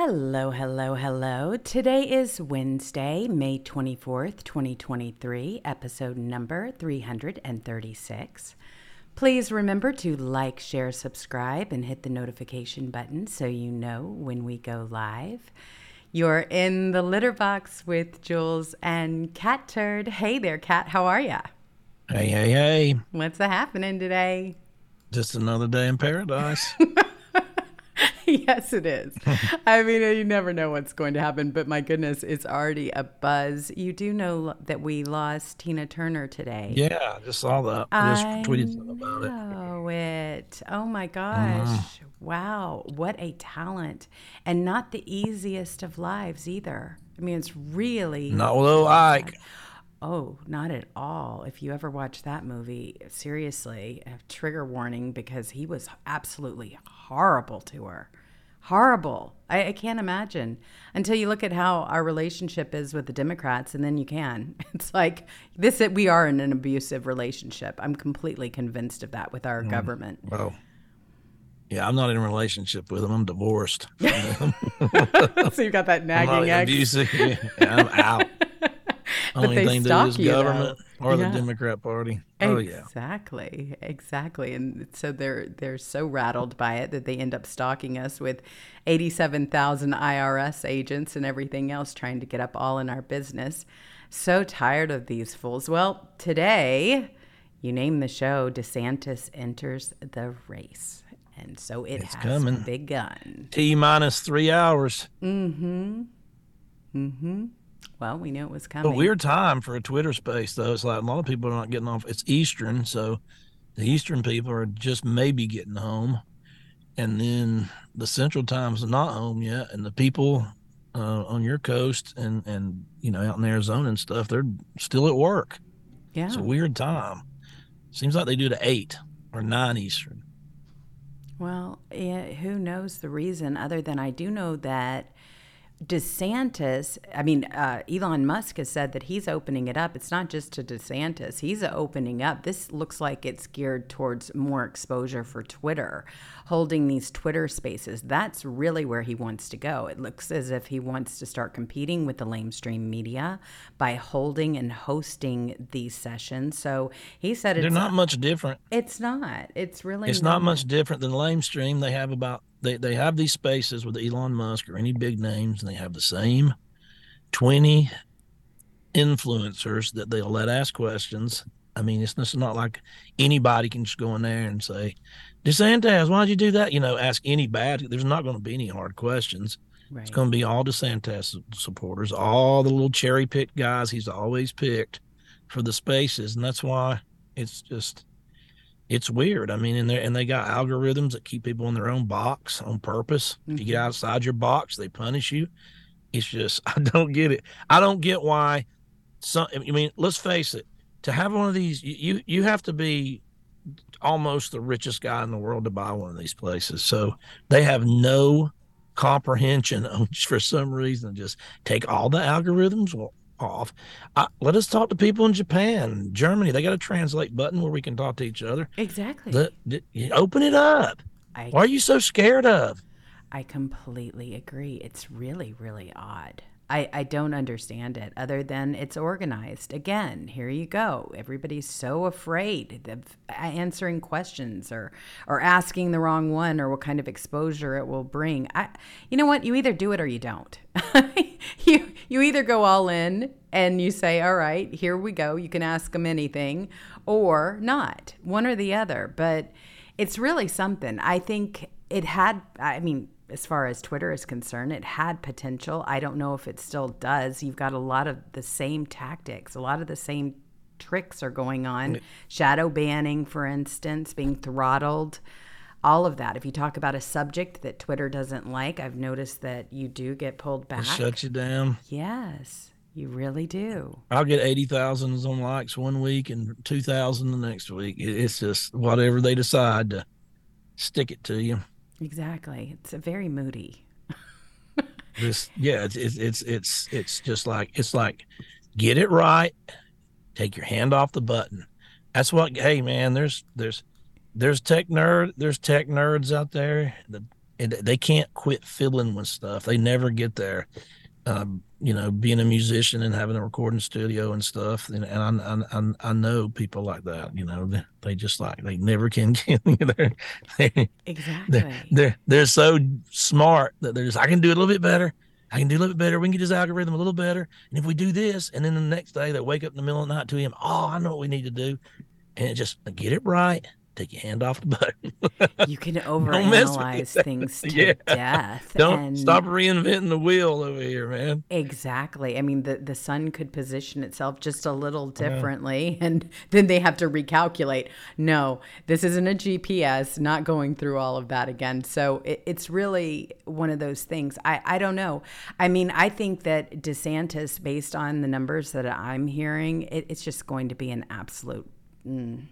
Hello, hello, hello. Today is Wednesday, May 24th, 2023, episode number 336. Please remember to like, share, subscribe, and hit the notification button so you know when we go live. You're in the litter box with Jewels and Catturd. Hey there, Cat. How are ya? Hey, hey, hey. What's happening today? Just another day in paradise. yes, it is. I mean, you never know what's going to happen, but my goodness, it's already a buzz. You do know that we lost Tina Turner today. yeah, I just saw that. I just I tweeted something about it. know it. Oh my mm-hmm. gosh. Wow. What a talent. And not the easiest of lives either. I mean, it's really. Not with Ike. Oh, not at all. If you ever watch that movie, seriously, a trigger warning because he was absolutely horrible to her. Horrible. I, I can't imagine until you look at how our relationship is with the Democrats, and then you can. It's like this. We are in an abusive relationship. I'm completely convinced of that with our mm. government. Well, yeah, I'm not in a relationship with him. I'm divorced. So you've got that nagging ex. abusive. Yeah, I'm out. Only they thing to do stalk you, though. or Yeah. the Democrat Party. Oh yeah. Exactly, exactly. And so they're they're so rattled by it that they end up stalking us with 87,000 IRS agents and everything else trying to get up all in our business. So tired of these fools. Well, today, you name the show, DeSantis enters the race. And so it It's has coming. begun. T minus three hours. Mm-hmm. Mm-hmm. Well, we knew it was coming. A weird time for a Twitter space though. It's like a lot of people are not getting off. It's Eastern, so the Eastern people are just maybe getting home, and then the Central Time's are not home yet, and the people uh, on your coast and and you know out in Arizona and stuff, they're still at work. yeah. It's a weird time. Seems like they do to eight or nine Eastern. Well, yeah, who knows the reason other than I do know that DeSantis, I mean, uh, Elon Musk has said that he's opening it up. It's not just to DeSantis, he's opening up. This looks like it's geared towards more exposure for Twitter, holding these Twitter spaces. That's really where he wants to go. It looks as if he wants to start competing with the lamestream media by holding and hosting these sessions. So he said it's They're not much different. It's not. It's really It's not much different than Lamestream. They have about they, they have these spaces with Elon Musk or any big names, and they have the same twenty influencers that they'll let ask questions. I mean, it's just not like anybody can just go in there and say, DeSantis, why'd you do that? You know, ask any bad. There's not going to be any hard questions. Right. It's going to be all DeSantis supporters, all the little cherry picked guys he's always picked for the spaces, and that's why it's just it's weird. I mean, and they and they got algorithms that keep people in their own box on purpose. If you get mm-hmm. outside your box, they punish you. It's just I don't get it. I don't get why. Some I mean, let's face it. To have one of these, you you, have to be almost the richest guy in the world to buy one of these places. So they have no comprehension on for some reason just take all the algorithms off. Uh, let us talk to people in Japan, Germany. They got a translate button where we can talk to each other. Exactly. D- you open it up. I Why are you so scared of? I completely agree. It's really, really odd. I, I don't understand it other than it's organized. Again, here you go. Everybody's so afraid of answering questions or or asking the wrong one or what kind of exposure it will bring. I you know what? You either do it or you don't. you you either go all in and you say, "All right, here we go. You can ask them anything," or not. One or the other. But it's really something. I think it had, I mean, as far as Twitter is concerned, it had potential. I don't know if it still does. You've got a lot of the same tactics, a lot of the same tricks are going on. Shadow banning, for instance, being throttled, all of that. If you talk about a subject that Twitter doesn't like, I've noticed that you do get pulled back. Shut you down. Yes, you really do. I'll get 80,000 on likes one week and 2,000 the next week. It's just whatever they decide to stick it to you. Exactly. It's a very moody. This, yeah, it's, it's, it's, it's, it's just like, it's like, get it right. Take your hand off the button. That's what, hey man, there's, there's, there's tech nerd, there's tech nerds out there that they can't quit fiddling with stuff. They never get there. Um, you know, being a musician and having a recording studio and stuff. And, and I, I, I know people like that. You know, they, they just like they never can get there. They, exactly. They're, they're they're so smart that they're just I can do it a little bit better. I can do a little bit better. We can get this algorithm a little better. And if we do this, and then the next day they wake up in the middle of the night to him, oh, I know what we need to do. And just get it right take your hand off the button. you can overanalyze things to yeah. death. Don't and stop reinventing the wheel over here, man. Exactly. I mean, the the sun could position itself just a little differently, yeah. and then they have to recalculate. No, this isn't a GPS. Not going through all of that again. So it, it's really one of those things. I I don't know. I mean, I think that DeSantis, based on the numbers that I'm hearing, it, it's just going to be an absolute. Mm,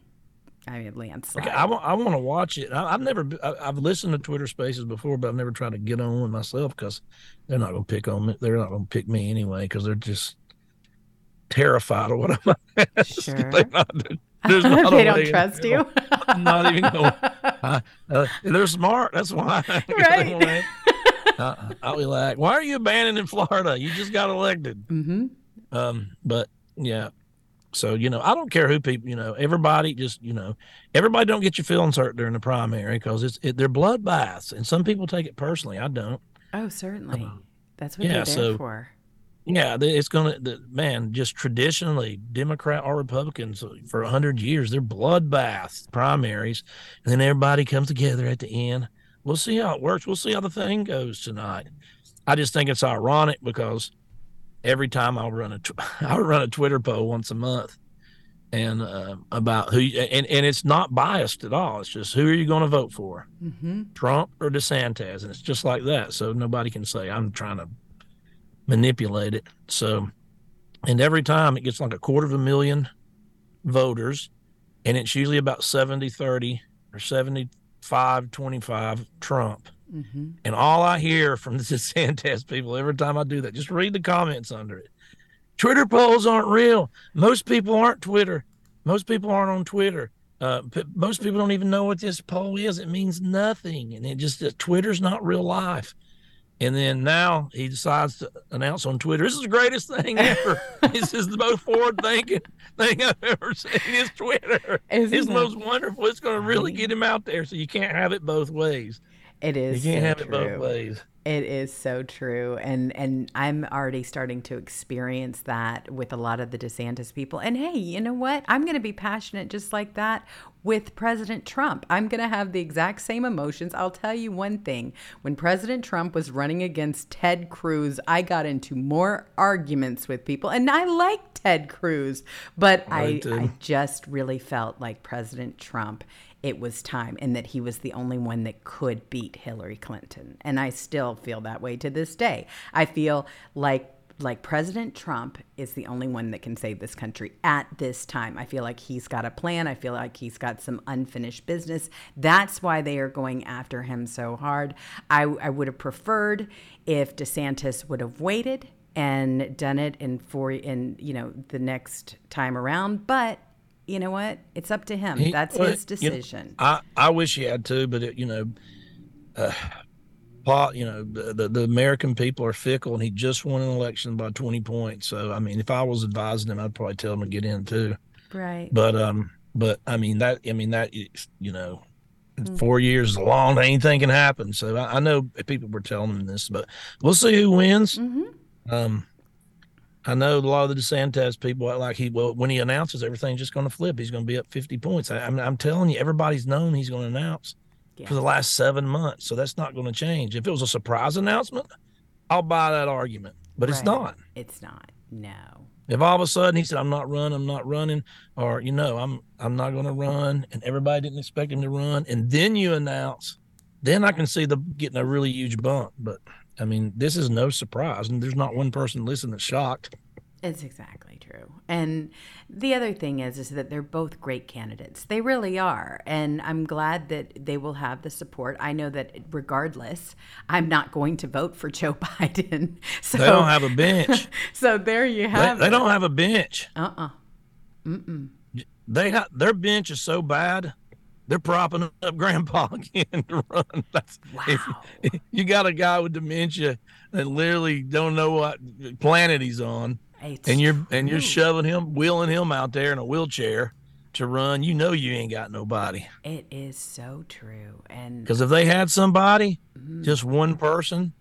I mean, landslide. Okay, I, I want to watch it. I, have never, I, have listened to Twitter Spaces before, but I've never tried to get on one myself because they're not going to pick on me. They're not going to pick me anyway because they're just terrified of what I'm. Sure. they not, not they don't trust you. I'm not even going. Uh, uh, they're smart. That's why. Right. uh, I'll be like, why are you abandoning Florida? You just got elected. Mm-hmm. Um, but yeah, so, you know, I don't care who people, you know, everybody just, you know, everybody don't get your feelings hurt during the primary because it's, it, they're bloodbaths and some people take it personally. I don't. Oh, certainly. Uh, That's what yeah, they're there so, for. Yeah, it's going to, the, man, just traditionally, Democrat or Republicans for a 100 years, they're bloodbaths, primaries. And then everybody comes together at the end. We'll see how it works. We'll see how the thing goes tonight. I just think it's ironic because every time I'll run a tw- I'll run a Twitter poll once a month, and uh, about who and and it's not biased at all. It's just who are you going to vote for, mm-hmm. Trump or DeSantis, and it's just like that. So nobody can say I'm trying to manipulate it. So, and every time it gets like a quarter of a million voters, and it's usually about 70 30 or 75 25 Trump Mm-hmm. And all I hear from the DeSantis people every time I do that, just read the comments under it. Twitter polls aren't real. Most people aren't Twitter. Most people aren't on Twitter. Uh, most people don't even know what this poll is. It means nothing, and it just uh, Twitter's not real life. And then now he decides to announce on Twitter, "This is the greatest thing ever. this is the most forward-thinking thing I've ever seen. Is Twitter. Isn't it's the most wonderful. It's going to really get him out there. So you can't have it both ways." It is. You can't so have true. it both ways. It is so true, and and I'm already starting to experience that with a lot of the DeSantis people. And hey, you know what? I'm going to be passionate just like that with President Trump. I'm going to have the exact same emotions. I'll tell you one thing: when President Trump was running against Ted Cruz, I got into more arguments with people, and I like Ted Cruz, but I I, I just really felt like President Trump it was time and that he was the only one that could beat Hillary Clinton. And I still feel that way to this day. I feel like like President Trump is the only one that can save this country at this time. I feel like he's got a plan. I feel like he's got some unfinished business. That's why they are going after him so hard. I, I would have preferred if DeSantis would have waited and done it in for in you know the next time around, but you know what? It's up to him. He, That's well, his decision. You know, I I wish he had to, but it, you know, uh, Paul, you know, the, the American people are fickle, and he just won an election by twenty points. So I mean, if I was advising him, I'd probably tell him to get in too. Right. But um, but I mean that I mean that you know, mm-hmm. four years is long. Anything can happen. So I, I, know people were telling him this, but we'll see who wins. Mm-hmm. Um, I know a lot of the DeSantis people like he well when he announces everything's just going to flip. He's going to be up 50 points. I, am I'm, I'm telling you, everybody's known he's going to announce yeah. for the last seven months, so that's not going to change. If it was a surprise announcement, I'll buy that argument, but right. it's not. It's not. No. If all of a sudden he said, "I'm not running, I'm not running," or you know, I'm I'm not going to run, and everybody didn't expect him to run, and then you announce, then I can see the getting a really huge bump. But I mean, this is no surprise, and there's not one person listening that's shocked. It's exactly true. And the other thing is is that they're both great candidates. They really are. And I'm glad that they will have the support. I know that regardless, I'm not going to vote for Joe Biden. So They don't have a bench. so there you have they, they don't have a bench. Uh-uh. Mm-mm. They have their bench is so bad they're propping up grandpa again to run. That's, Wow. if, if you got a guy with dementia that literally don't know what planet he's on, It's and you're and you're shoving him, wheeling him out there in a wheelchair to run, you know you ain't got nobody. It is so true. And Because if they had somebody, Mhm. just one person,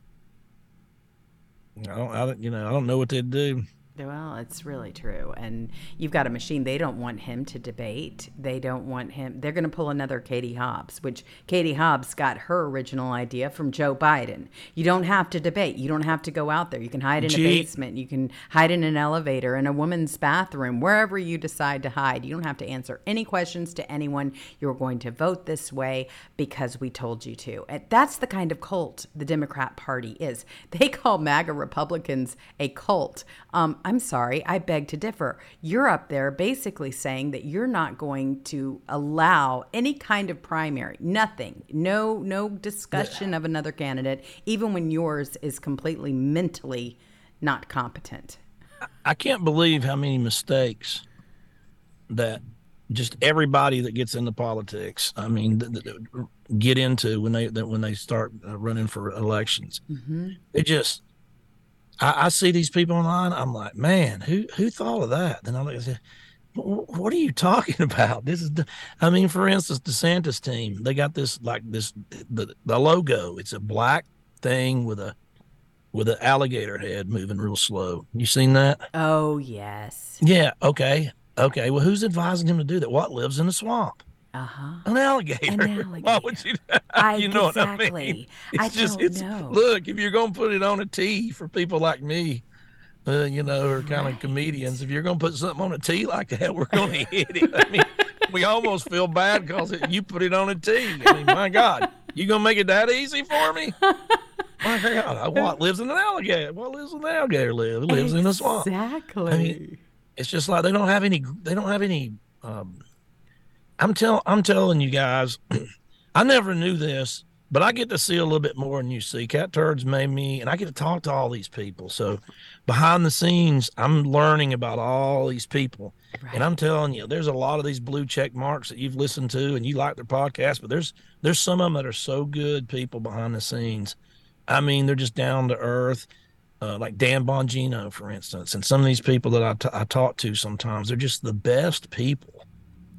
I don't, I don't, you know, I don't know what they'd do. Well, it's really true. And you've got a machine. They don't want him to debate. They don't want him. They're going to pull another Katie Hobbs, which Katie Hobbs got her original idea from Joe Biden. You don't have to debate. You don't have to go out there. You can hide in a basement. You can hide in an elevator, in a woman's bathroom, wherever you decide to hide. You don't have to answer any questions to anyone. You're going to vote this way because we told you to. And that's the kind of cult the Democrat Party is. They call MAGA Republicans a cult. Um, I'm sorry, I beg to differ. You're up there basically saying that you're not going to allow any kind of primary, nothing, no, no discussion of another candidate, even when yours is completely mentally not competent. I can't believe how many mistakes that just everybody that gets into politics, I mean, th- th- get into when they when they start uh, running for elections. Mm-hmm. They just, I, I see these people online. I'm like, man, who who thought of that? Then I look and say, "Wh- what are you talking about? This is, the, I mean, for instance, DeSantis team, they got this like this the the logo. It's a black thing with a with an alligator head moving real slow. You seen that? Oh, yes. Yeah. Okay. Okay. Well, who's advising him to do that? What lives in the swamp? Uh huh. An alligator. An Why would you? I, you know what I mean? It's I just don't it's know. look. If you're gonna put it on a tee for people like me, uh, you know, who are kind Right. of comedians. If you're gonna put something on a tee like that, we're gonna hit it. I mean, we almost feel bad because you put it on a tee. I mean, my God, you gonna make it that easy for me? My God, what lives in an alligator? What lives in an alligator? Live it lives in a swamp. Exactly. I mean, it's just like they don't have any they don't have any um i'm tell i'm telling you guys i never knew this but i get to see a little bit more than you see. Catturd's made me and i get to talk to all these people. So behind the scenes i'm learning about all these people. And i'm telling you there's a lot of these blue check marks that you've listened to and you like their podcast but there's there's some of them that are so good people behind the scenes. I mean they're just down to earth uh, like Dan Bongino, for instance, and some of these people that I, t- I talk to sometimes, they're just the best people.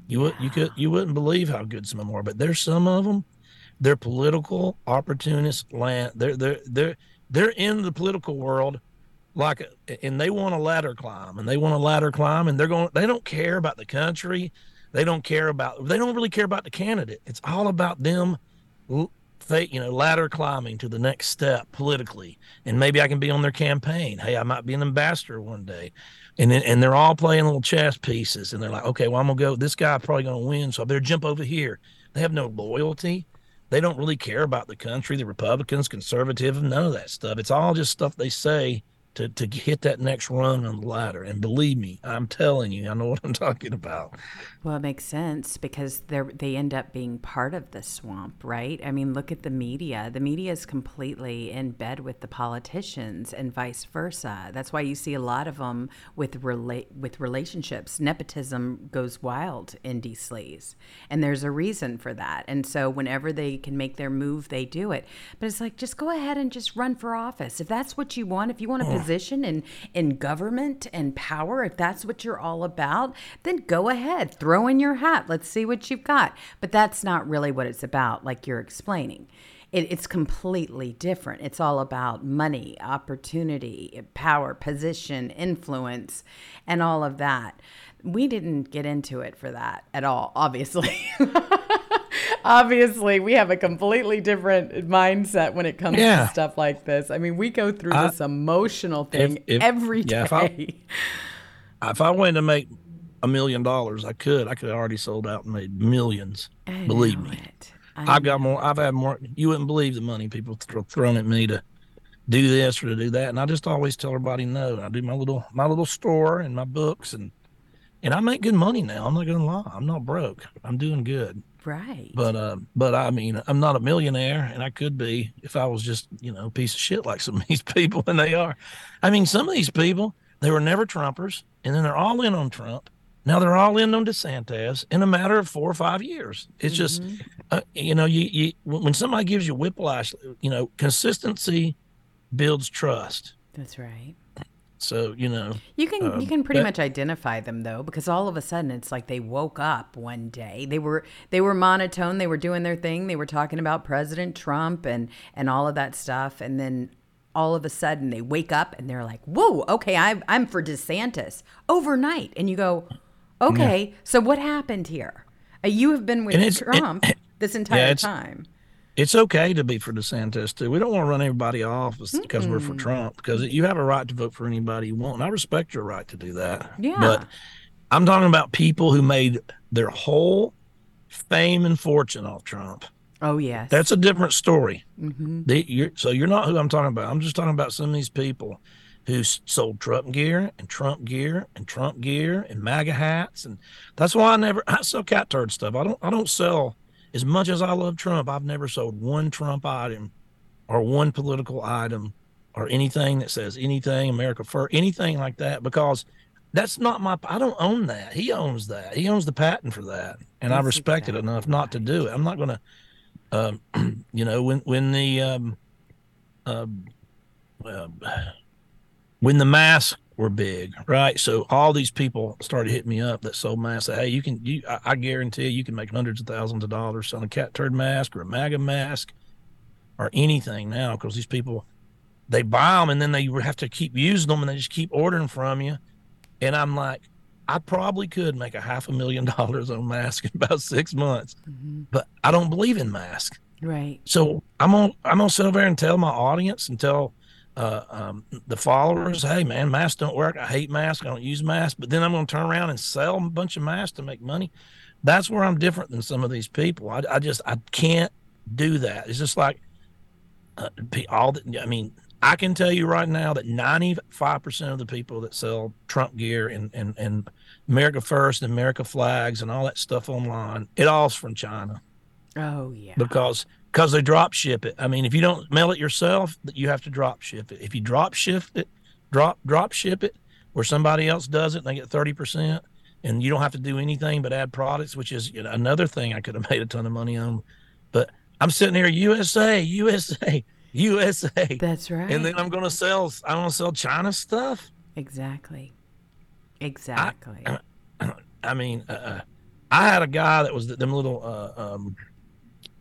You would you could you wouldn't believe how good some of them are, but there's some of them. They're political opportunists. Land they're they're they're they're in the political world, like, and they want a ladder climb, and they want a ladder climb, and they're going. They don't care about the country. They don't care about. They don't really care about the candidate. It's all about them you know, ladder climbing to the next step politically, and maybe I can be on their campaign. Hey, I might be an ambassador one day, and then and they're all playing little chess pieces, and they're like, okay, well I'm gonna go. This guy probably gonna win, so I better jump over here. They have no loyalty. They don't really care about the country, the Republicans, conservative, none of that stuff. It's all just stuff they say to to hit that next rung on the ladder. And believe me, I'm telling you, I know what I'm talking about. Well, it makes sense because they they end up being part of the swamp, right? I mean, look at the media. The media is completely in bed with the politicians, and vice versa. That's why you see a lot of them with relate with relationships. Nepotism goes wild in D. Sleaze, and there's a reason for that. And so, whenever they can make their move, they do it. But it's like just go ahead and just run for office if that's what you want. If you want a position in in government and power, if that's what you're all about, then go ahead, throw in your hat. Let's see what you've got. But that's not really what it's about, like you're explaining. It, it's completely different. It's all about money, opportunity, power, position, influence, and all of that. We didn't get into it for that at all, obviously. obviously, we have a completely different mindset when it comes Yeah. to stuff like this. I mean, we go through I- this emotional thing if- every day. yeah, if I- If I wanted to make a million dollars, I could. I could have already sold out and made millions. I believe me. it. I I've got more. I've had more. You wouldn't believe the money people throw thrown at me to do this or to do that, and I just always tell everybody no. I do my little my little store and my books, and and I make good money now. I'm not gonna lie. I'm not broke. I'm doing good. Right. But uh, but I mean, I'm not a millionaire, and I could be if I was just you know a piece of shit like some of these people, and they are. I mean, some of these people they were never Trumpers, and then they're all in on Trump, Now they're all in on DeSantis in a matter of four or five years. It's just, uh, you know, you, you when somebody gives you whiplash, you know, consistency builds trust. That's right. So you know, You can you Um, can pretty that- much identify them though because all of a sudden it's like they woke up one day. They were they were monotone, they were doing their thing, they were talking about President Trump and and all of that stuff and then all of a sudden they wake up and they're like, "Whoa, okay, I I'm for DeSantis." Overnight. And you go, "Okay, so what happened here?" Uh, you have been with it's- it- Trump this entire it's- time. It's okay to be for DeSantis too. We don't want to run everybody off because we're for Trump. Because you have a right to vote for anybody you want, and I respect your right to do that. Yeah. But I'm talking about people who made their whole fame and fortune off Trump. Oh, yes. That's a different story. hmm They, you're, so you're not who I'm talking about. I'm just talking about some of these people who sold Trump gear and Trump gear and Trump gear and MAGA hats, and that's why I never I sell Catturd stuff. I don't I don't sell as much as I love Trump. I've never sold one Trump item or one political item or anything that says anything America first, anything like that, because that's not my. I don't own that. He owns that. He owns the patent for that, and I That's respect it exactly enough not to do it. I'm not going to um, you know, when when the um, um, uh, when the masks were big, right? So all these people started hitting me up that sold masks. Hey, you can, you, I, I guarantee you can make hundreds of thousands of dollars selling a Catturd mask or a MAGA mask or anything now because these people they buy them and then they have to keep using them and they just keep ordering from you. And I'm like, I probably could make a half a million dollars on mask in about six months, hmm but I don't believe in masks. Right. So I'm gonna I'm gonna sit over there and tell my audience and tell uh, um, the followers, hey man, masks don't work. I hate masks. I don't use masks. But then I'm gonna turn around and sell a bunch of masks to make money. That's where I'm different than some of these people. I, I just I can't do that. It's just like uh, all the, I mean, I can tell you right now that 95% of the people that sell Trump gear and, and, and America First and America flags and all that stuff online, it all's from China Oh, yeah. because because they drop ship it. I mean, if you don't mail it yourself, you have to drop ship it. If you drop ship it, drop drop ship it, where somebody else does it, and they get thirty percent, and you don't have to do anything but add products, which is you know, another thing I could have made a ton of money on. But I'm sitting here, USA, USA, USA, That's right. and then I'm going to sell. I'm going to sell China stuff. Exactly. Exactly. I mean, uh, I had a guy that was them little, uh, um,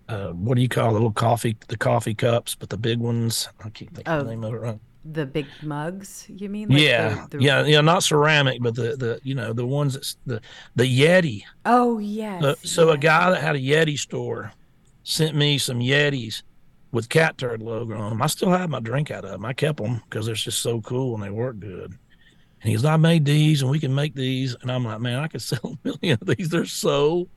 uh, what do you call the little coffee, the coffee cups, but the big ones. I can't think of Oh, the name of it right. the big mugs, you mean? Like yeah, the- the- yeah, yeah, not ceramic, but the the you know the ones that's the the Yeti. Oh, yes. Uh, so a guy that had a Yeti store sent me some Yetis with Catturd logo on them. I still have my drink out of them. I kept them because they're just so cool and they work good. And he goes, I made these and we can make these. And I'm like, man, I could sell a million of these. They're so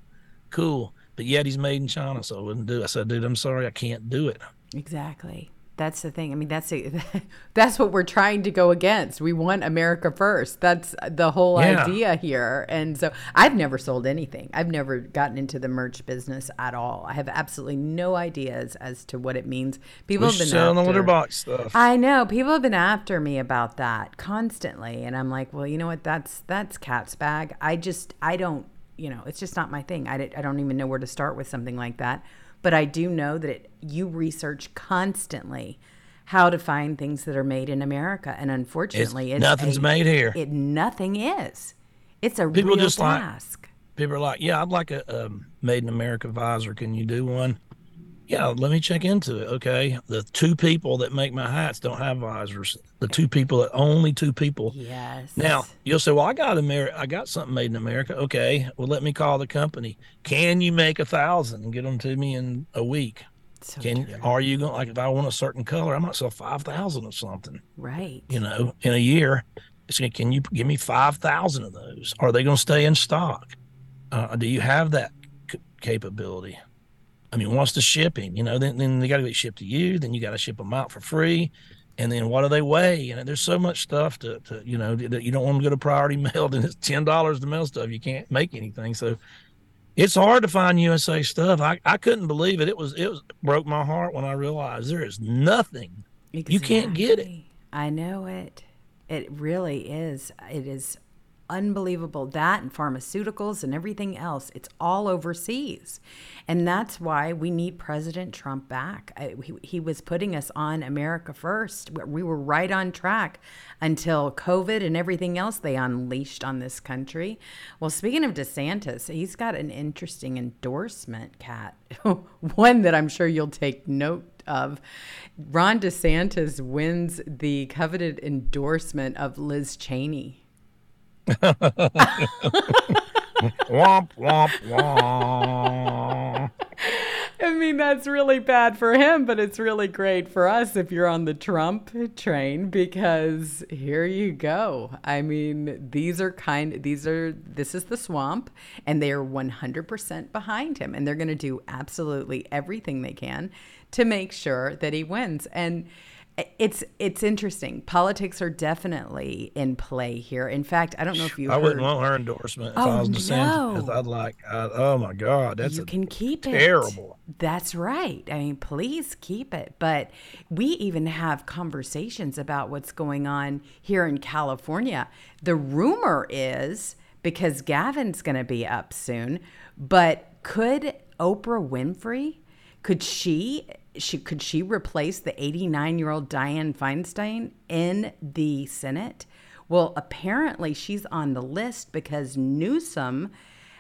cool. But Yeti's made in China, so I wouldn't do it. I said, dude, I'm sorry, I can't do it. Exactly. That's the thing. I mean, that's a, that's what we're trying to go against. We want America first. That's the whole Yeah. idea here. And so I've never sold anything. I've never gotten into the merch business at all. I have absolutely no ideas as to what it means. People We're have been selling the after- litter box stuff. I know people have been after me about that constantly, and I'm like, well, you know what? That's that's cat's bag. I just I don't, you know, it's just not my thing. I, I don't even know where to start with something like that. But I do know that it, you research constantly how to find things that are made in America, and unfortunately, it's nothing's a- made here. It nothing is. It's a People real just like- task. People are like, yeah, I'd like a um, made in America visor. Can you do one? Yeah, let me check into it. Okay. The two people that make my hats don't have visors. The two people that only two people. yes. Now you'll say, well, I got Amer- I got something made in America. Okay. Well, let me call the company. Can you make a thousand and get them to me in a week? So Can true. are you going like if I want a certain color, I might sell five thousand of something. right? You know, in a year. It's gonna, can you give me five thousand of those? Are they going to stay in stock? Uh, do you have that c- capability? I mean, what's the shipping? You know, then then they got to get shipped to you. Then you got to ship them out for free. And then what do they weigh? You know, there's so much stuff to, to you know that you don't want to go to priority mail. Then it's ten dollars to mail stuff. You can't make anything. So it's hard to find USA stuff. I, I couldn't believe it. It was it was broke my heart when I realized there is nothing. You can't get it. I know it. It really is. It is unbelievable. That and pharmaceuticals and everything else, it's all overseas. And that's why we need President Trump back. I, he, he was putting us on America first. We were right on track until COVID and everything else they unleashed on this country. Well, speaking of DeSantis, he's got an interesting endorsement, Cat. One that I'm sure you'll take note of. Ron DeSantis wins the coveted endorsement of Liz Cheney womp womp womp. I mean, that's really bad for him, but it's really great for us if you're on the Trump train because here you go. I mean, these are kind these are this is the swamp and they are 100% behind him and they're going to do absolutely everything they can to make sure that he wins. And it's it's interesting. Politics are definitely in play here. In fact, I don't know if you. I heard... wouldn't want her endorsement if oh, I was DeSantis. No. I'd like, I, oh my God, that's you can keep terrible. it. Terrible. That's right. I mean, please keep it. But we even have conversations about what's going on here in California. The rumor is because Gavin's going to be up soon, but could Oprah Winfrey? Could she she could she replace the 89 year old Dianne Feinstein in the Senate? Well, apparently she's on the list because Newsom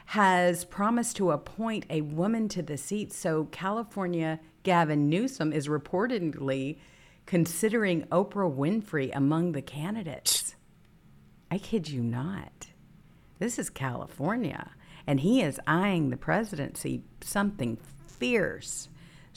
has promised to appoint a woman to the seat. So California Gavin Newsom is reportedly considering Oprah Winfrey among the candidates. I kid you not. This is California, and he is eyeing the presidency something fierce.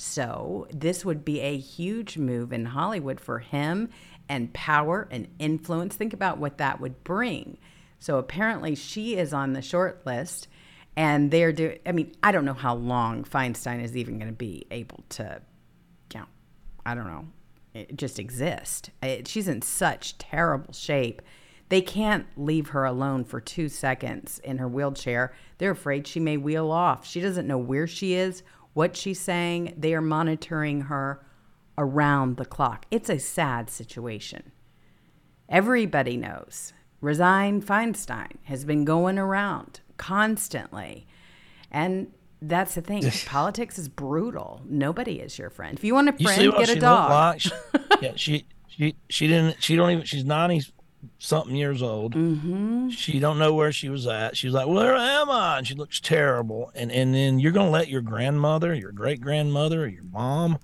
So, this would be a huge move in Hollywood for him and power and influence. Think about what that would bring. So, apparently, she is on the short list, and they're doing, I mean, I don't know how long Feinstein is even going to be able to, you know, I don't know, it just exist. It, she's in such terrible shape. They can't leave her alone for two seconds in her wheelchair. They're afraid she may wheel off. She doesn't know where she is what she's saying. They are monitoring her around the clock. It's a sad situation. Everybody knows. Resign Feinstein has been going around constantly. And that's the thing. Politics is brutal. Nobody is your friend. If you want a friend, get a dog. Like? She, yeah, she she she didn't. She don't even. She's ninety something years old. Mm-hmm. She don't know where she was at. She's like, "Where am I?" And she looks terrible. And and then you're gonna let your grandmother, your great grandmother, your mom,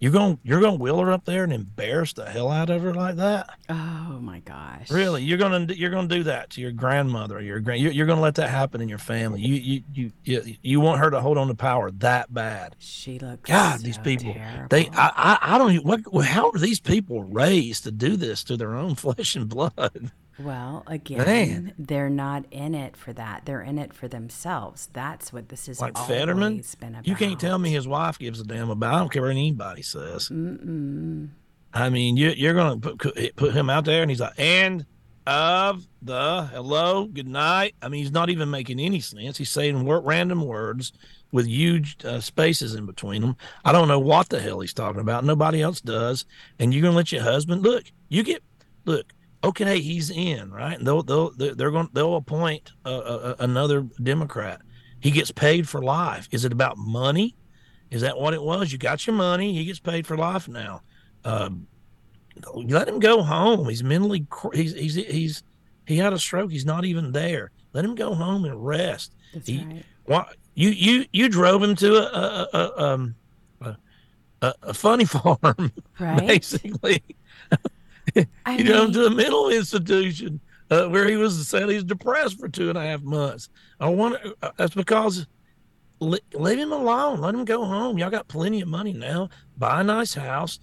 you're gonna you're gonna wheel her up there and embarrass the hell out of her like that. Oh my gosh! Really, you're gonna you're gonna do that to your grandmother your grand? You're, you're gonna let that happen in your family. You you you you, you want her to hold on to power that bad? She looks. God, so these people. Terrible. They I, I I don't what how are these people raised to do this to their own flesh and blood? Well, again, Man. they're not in it for that. They're in it for themselves. That's what this is Like always Fetterman? been about. You can't tell me his wife gives a damn about. I don't care what anybody says. Mm-mm. I mean, you, you're going to put, put him out there, and he's like, and of the hello, good night. I mean, he's not even making any sense. He's saying word, random words with huge uh, spaces in between them. I don't know what the hell he's talking about. Nobody else does. And you're going to let your husband look. You get look. Okay, he's in right. And they'll they'll they're going they'll appoint a, a, another Democrat. He gets paid for life. Is it about money? Is that what it was? You got your money. He gets paid for life now. Um, let him go home. He's mentally he's he's he's he had a stroke. He's not even there. Let him go home and rest. That's he, right. What you you you drove him to a a, a, um, a, a funny farm, Right. basically. I you him to a mental institution uh, where he was said he's depressed for two and a half months. I wonder uh, that's because le- leave him alone. Let him go home. Y'all got plenty of money now. Buy a nice house,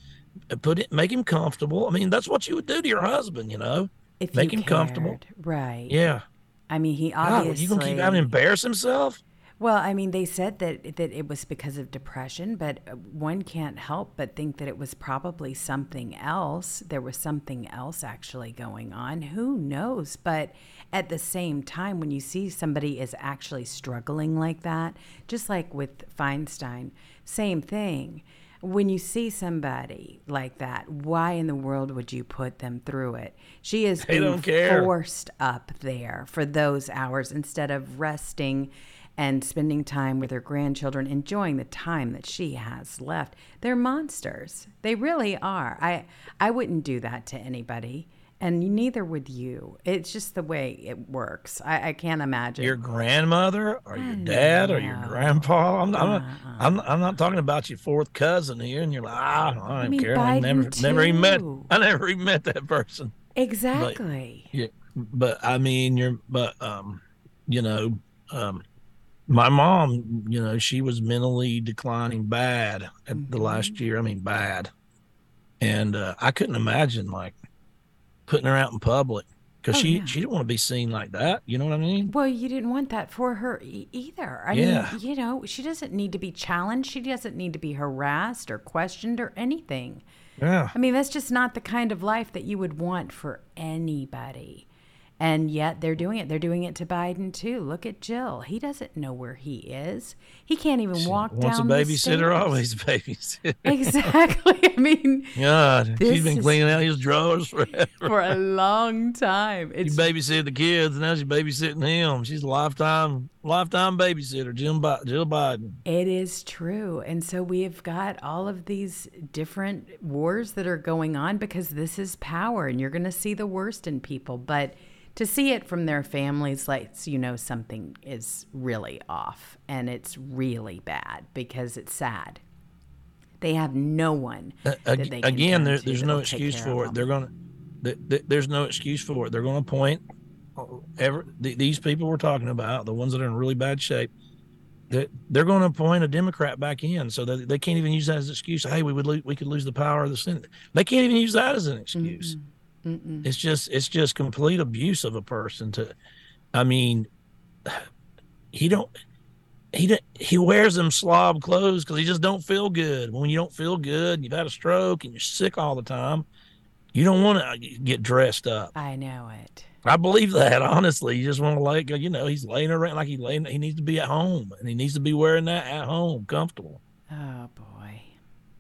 uh, put it, make him comfortable. I mean, that's what you would do to your husband, you know. If Make him comfortable. Right. Yeah. I mean, he God, obviously. you gonna keep having him embarrass himself? Well, I mean, they said that that it was because of depression, but uh, one can't help but think that it was probably something else. There was something else actually going on. Who knows? But at the same time, when you see somebody is actually struggling like that, just like with Feinstein, same thing. when you see somebody like that, why in the world would you put them through it? She is forced up there for those hours instead of resting and spending time with her grandchildren, enjoying the time that she has left. They're monsters. They really are. I I wouldn't do that to anybody, and neither would you. It's just the way it works. I, I can't imagine. Your grandmother or your dad or your grandpa. I'm, I'm, not, Uh-uh. I'm, I'm not talking about your fourth cousin here, and you're like, ah, I don't mean, care. I never, Biden, never even met. I never even met that person. exactly. Yeah, but I mean, you're, but um, you know, um, my mom, you know, she was mentally declining bad at the Mm-hmm. last year. I mean, bad, and uh, I couldn't imagine like putting her out in public because Oh, she yeah. she didn't want to be seen like that. You know what I mean? Well, you didn't want that for her e- either. I Yeah. mean, you know, she doesn't need to be challenged. She doesn't need to be harassed or questioned or anything. Yeah. I mean, that's just not the kind of life that you would want for anybody. And yet they're doing it. They're doing it to Biden too. Look at Jill. He doesn't know where he is. He can't even walk Once a down the babysitter, stairs. always a babysitter. Exactly. I mean, God, she's been cleaning out his drawers forever. for a long time. She It's babysitted the kids, and now she's babysitting him. She's a lifetime, lifetime babysitter. Jill, Bi- Jill Biden. It is true. And so we've got all of these different wars that are going on because this is power and you're going to see the worst in people. But to see it from their families lets you know something is really off and it's really bad because it's sad. They have no one. Uh, that ag- they can again, there, there's no excuse for it. They're gonna. th- th- there's no excuse for it. They're going to appoint uh, ever th- these people we're talking about, the ones that are in really bad shape. They're, they're going to appoint a Democrat back in, so that they can't even use that as an excuse. Hey, we would lo- we could lose the power of the Senate. They can't even use that as an excuse. It's just it's just complete abuse of a person. To, I mean, he don't he don't, he wears them slob clothes because he just don't feel good. When you don't feel good, and you've had a stroke and you're sick all the time, you don't want to uh, get dressed up. I know it. I believe that honestly. You just want to like you know he's laying around like he laying. He needs to be at home and he needs to be wearing that at home, comfortable. Oh boy.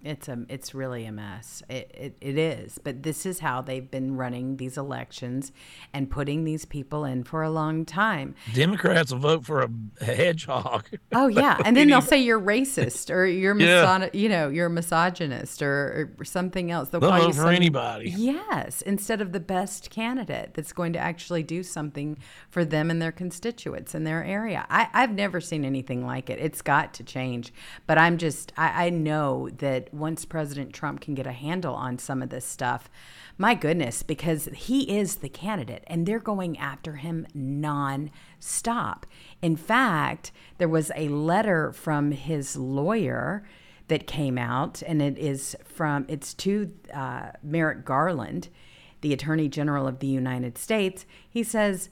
It's a it's really a mess. It, it it is. But this is how they've been running these elections and putting these people in for a long time. Democrats will vote for a hedgehog. Oh yeah, and then they'll say you're racist or you're Yeah. you know, you're a misogynist or, or something else. They'll They'll vote for some- anybody. Yes, instead of the best candidate that's going to actually do something for them and their constituents in their area. I, I've never seen anything like it. It's got to change. But I'm just, I, I know that once President Trump can get a handle on some of this stuff, my goodness, because he is the candidate and they're going after him non-stop. In fact, there was a letter from his lawyer that came out, and it is from it's to uh, Merrick Garland, the Attorney General of the United States. He says,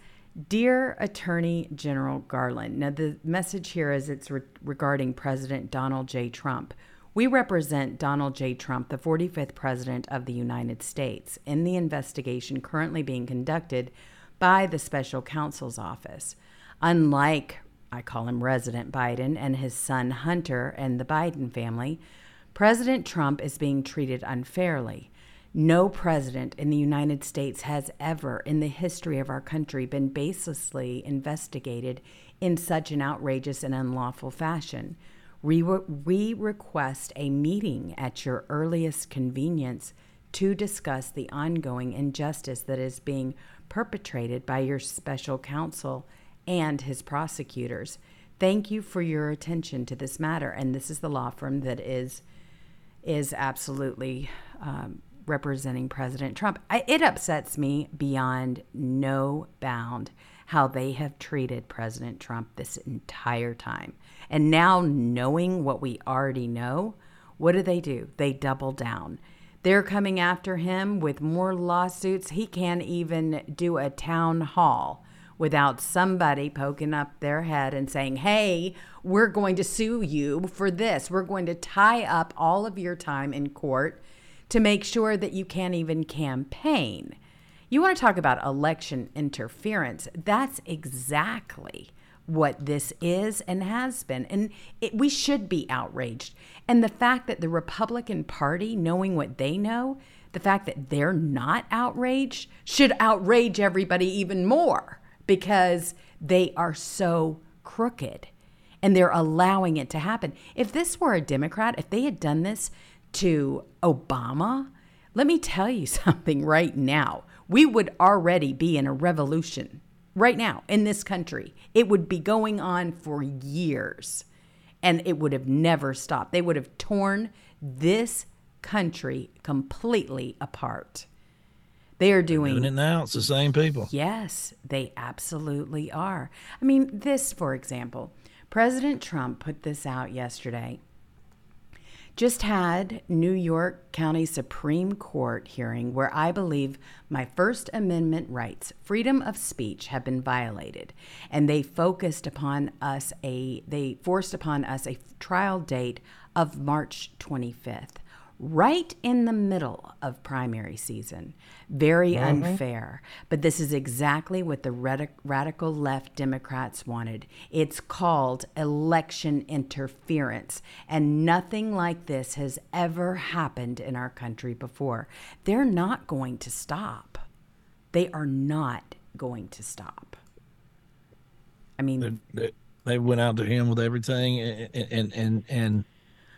"Dear Attorney General Garland." Now the message here is it's re- regarding President Donald J. Trump. We represent Donald J. Trump, the 45th President of the United States, in the investigation currently being conducted by the Special Counsel's Office. Unlike I call him Resident Biden and his son Hunter and the Biden family, President Trump is being treated unfairly. No president in the United States has ever, in the history of our country, been baselessly investigated in such an outrageous and unlawful fashion. We, we request a meeting at your earliest convenience to discuss the ongoing injustice that is being perpetrated by your special counsel and his prosecutors. Thank you for your attention to this matter. And this is the law firm that is is absolutely um, representing President Trump. I, it upsets me beyond no bound how they have treated President Trump this entire time. And now, knowing what we already know, what do they do? They double down. They're coming after him with more lawsuits. He can't even do a town hall without somebody poking up their head and saying, hey, we're going to sue you for this. We're going to tie up all of your time in court to make sure that you can't even campaign. You want to talk about election interference? That's exactly what this is and has been. And it, we should be outraged. And the fact that the Republican Party, knowing what they know, the fact that they're not outraged should outrage everybody even more because they are so crooked and they're allowing it to happen. If this were a Democrat, if they had done this to Obama, let me tell you something right now. We would already be in a revolution right now in this country. It would be going on for years and it would have never stopped. They would have torn this country completely apart. They are doing, doing it now. It's the same people. Yes, they absolutely are. I mean, this, for example, President Trump put this out yesterday just had New York County Supreme Court hearing where I believe my First Amendment rights, freedom of speech, have been violated, and they focused upon us a they forced upon us a trial date of March 25th right in the middle of primary season. Very mm-hmm. unfair. But this is exactly what the radical left Democrats wanted. It's called election interference. And nothing like this has ever happened in our country before. They're not going to stop. They are not going to stop. I mean, they, they went out to him with everything and, and, and, and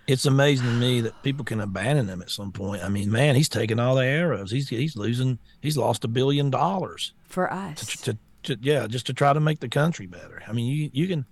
it's amazing to me that people can abandon him at some point. I mean, man, he's taking all the arrows. He's he's losing. He's lost a billion dollars for us. To, to, to, yeah, just to try to make the country better. I mean, you you can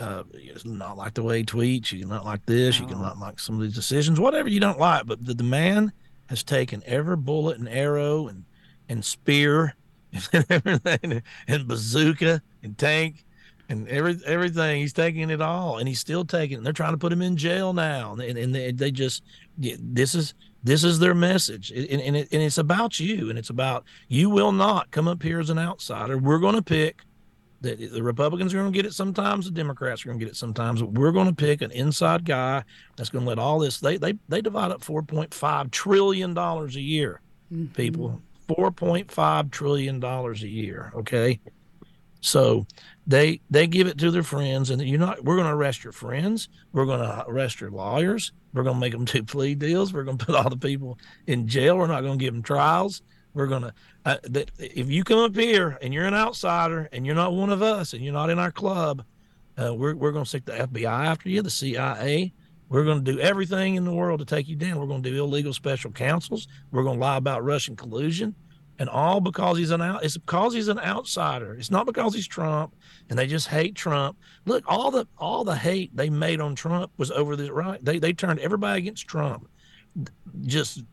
uh, not like the way he tweets. You can not like this. You can not like some of these decisions. Whatever you don't like, but the, the man has taken every bullet and arrow and and spear and everything and bazooka and tank and every everything he's taking it all and he's still taking it. they're trying to put him in jail now and, and they, they just this is this is their message and, and, it, and it's about you and it's about you will not come up here as an outsider we're going to pick the, the republicans are going to get it sometimes the democrats are going to get it sometimes but we're going to pick an inside guy that's going to let all this they they, they divide up 4.5 trillion dollars a year mm-hmm. people 4.5 trillion dollars a year okay so they they give it to their friends, and you're not. We're going to arrest your friends. We're going to arrest your lawyers. We're going to make them do plea deals. We're going to put all the people in jail. We're not going to give them trials. We're going to. Uh, that if you come up here and you're an outsider and you're not one of us and you're not in our club, uh, we're we're going to stick the FBI after you, the CIA. We're going to do everything in the world to take you down. We're going to do illegal special counsels. We're going to lie about Russian collusion and all because he's an out. It's because he's an outsider. It's not because he's Trump, and they just hate Trump. Look, all the all the hate they made on Trump was over the right. They they turned everybody against Trump. Just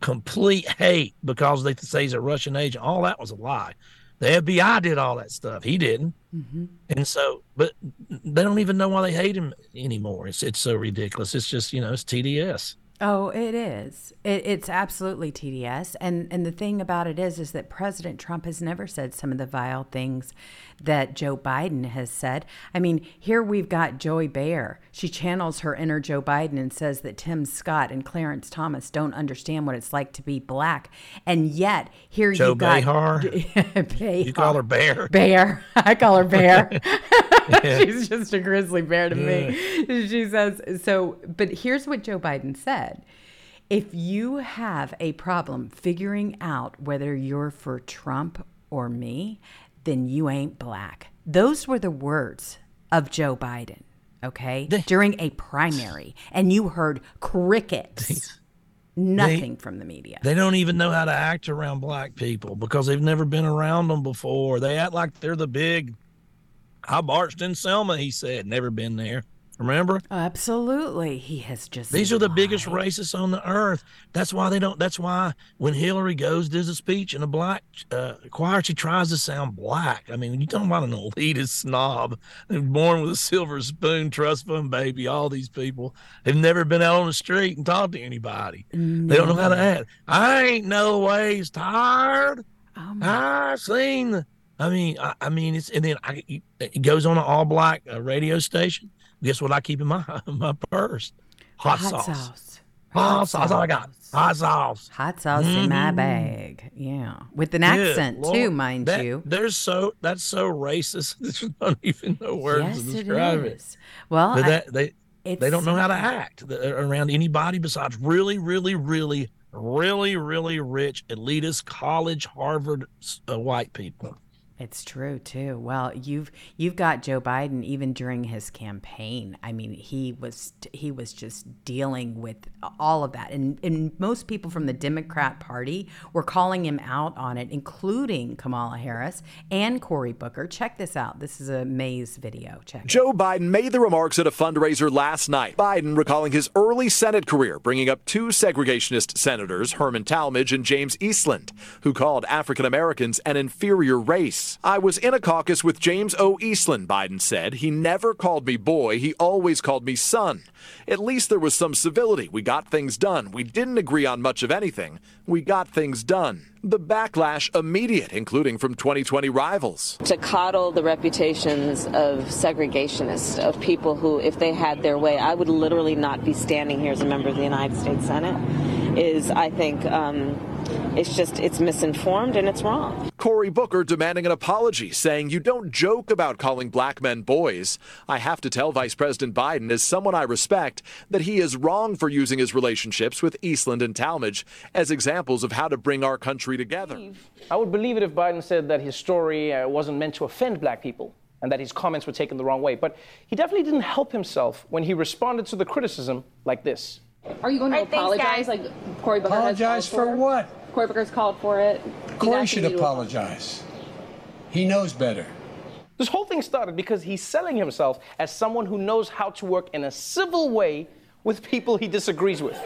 complete hate because they say he's a Russian agent. All that was a lie. The FBI did all that stuff. He didn't. Mm-hmm. And so, but they don't even know why they hate him anymore. It's it's so ridiculous. It's just you know it's TDS. Oh, it is. It, it's absolutely TDS. And and the thing about it is, is that President Trump has never said some of the vile things that Joe Biden has said. I mean, here we've got Joy Behar. She channels her inner Joe Biden and says that Tim Scott and Clarence Thomas don't understand what it's like to be black. And yet, here Joe you got Behar. Behar. You call her Bear. Bear. I call her Bear. She's just a grizzly bear to yeah. me. She says so. But here's what Joe Biden said. If you have a problem figuring out whether you're for Trump or me, then you ain't black. Those were the words of Joe Biden, okay, they, during a primary. And you heard crickets. Nothing they, from the media. They don't even know how to act around black people because they've never been around them before. They act like they're the big. I marched in Selma, he said, never been there. Remember? Absolutely. He has just. These are the biggest racists on the earth. That's why they don't. That's why when Hillary goes, does a speech in a black uh, choir, she tries to sound black. I mean, when you talk about an elitist snob, born with a silver spoon, trust fund baby, all these people have never been out on the street and talked to anybody. No. They don't know how to act. I ain't no ways tired. Oh I seen the. I mean, I, I, mean, it's and then I, it goes on an all black uh, radio station guess what I keep in my my purse? Hot, Hot sauce. sauce. Hot, Hot sauce. That's all I got. hot sauce. Hot sauce in my bag. Yeah. With an accent Good too, mind That- you. There's so that's so racist. There's not even no words Yes, to describe it. is. Well, But I- that they it's, they don't know how to act around anybody besides really, really, really, really, really rich elitist college Harvard uh, white people. It's true too. Well, you've you've got Joe Biden even during his campaign. I mean, he was he was just dealing with all of that, and and most people from the Democrat Party were calling him out on it, including Kamala Harris and Cory Booker. Check this out. This is a Maze video. Check. it. Joe Biden made the remarks at a fundraiser last night. Biden recalling his early Senate career, bringing up two segregationist senators, Herman Talmadge and James Eastland, who called African Americans an inferior race. I was in a caucus with James O. Eastland, Biden said. He never called me boy, he always called me son. At least there was some civility. We got things done. We didn't agree on much of anything. We got things done. The backlash immediate, including from 2020 rivals. to coddle the reputations of segregationists, of people who, if they had their way, I would literally not be standing here as a member of the United States Senate, is, I think, um, it's just, it's misinformed and it's wrong. Cory Booker demanding an apology, saying, You don't joke about calling black men boys. I have to tell Vice President Biden, as someone I respect, that he is wrong for using his relationships with Eastland and Talmadge as examples of how to bring our country together. I would believe it if Biden said that his story uh, wasn't meant to offend black people and that his comments were taken the wrong way. But he definitely didn't help himself when he responded to the criticism like this. Are you going to All right, thanks, apologize guys. like Cory Booker Apologize has called for what? Cory Booker's called for it. He's Corey asking should you to apologize. He knows better. This whole thing started because he's selling himself as someone who knows how to work in a civil way with people he disagrees with.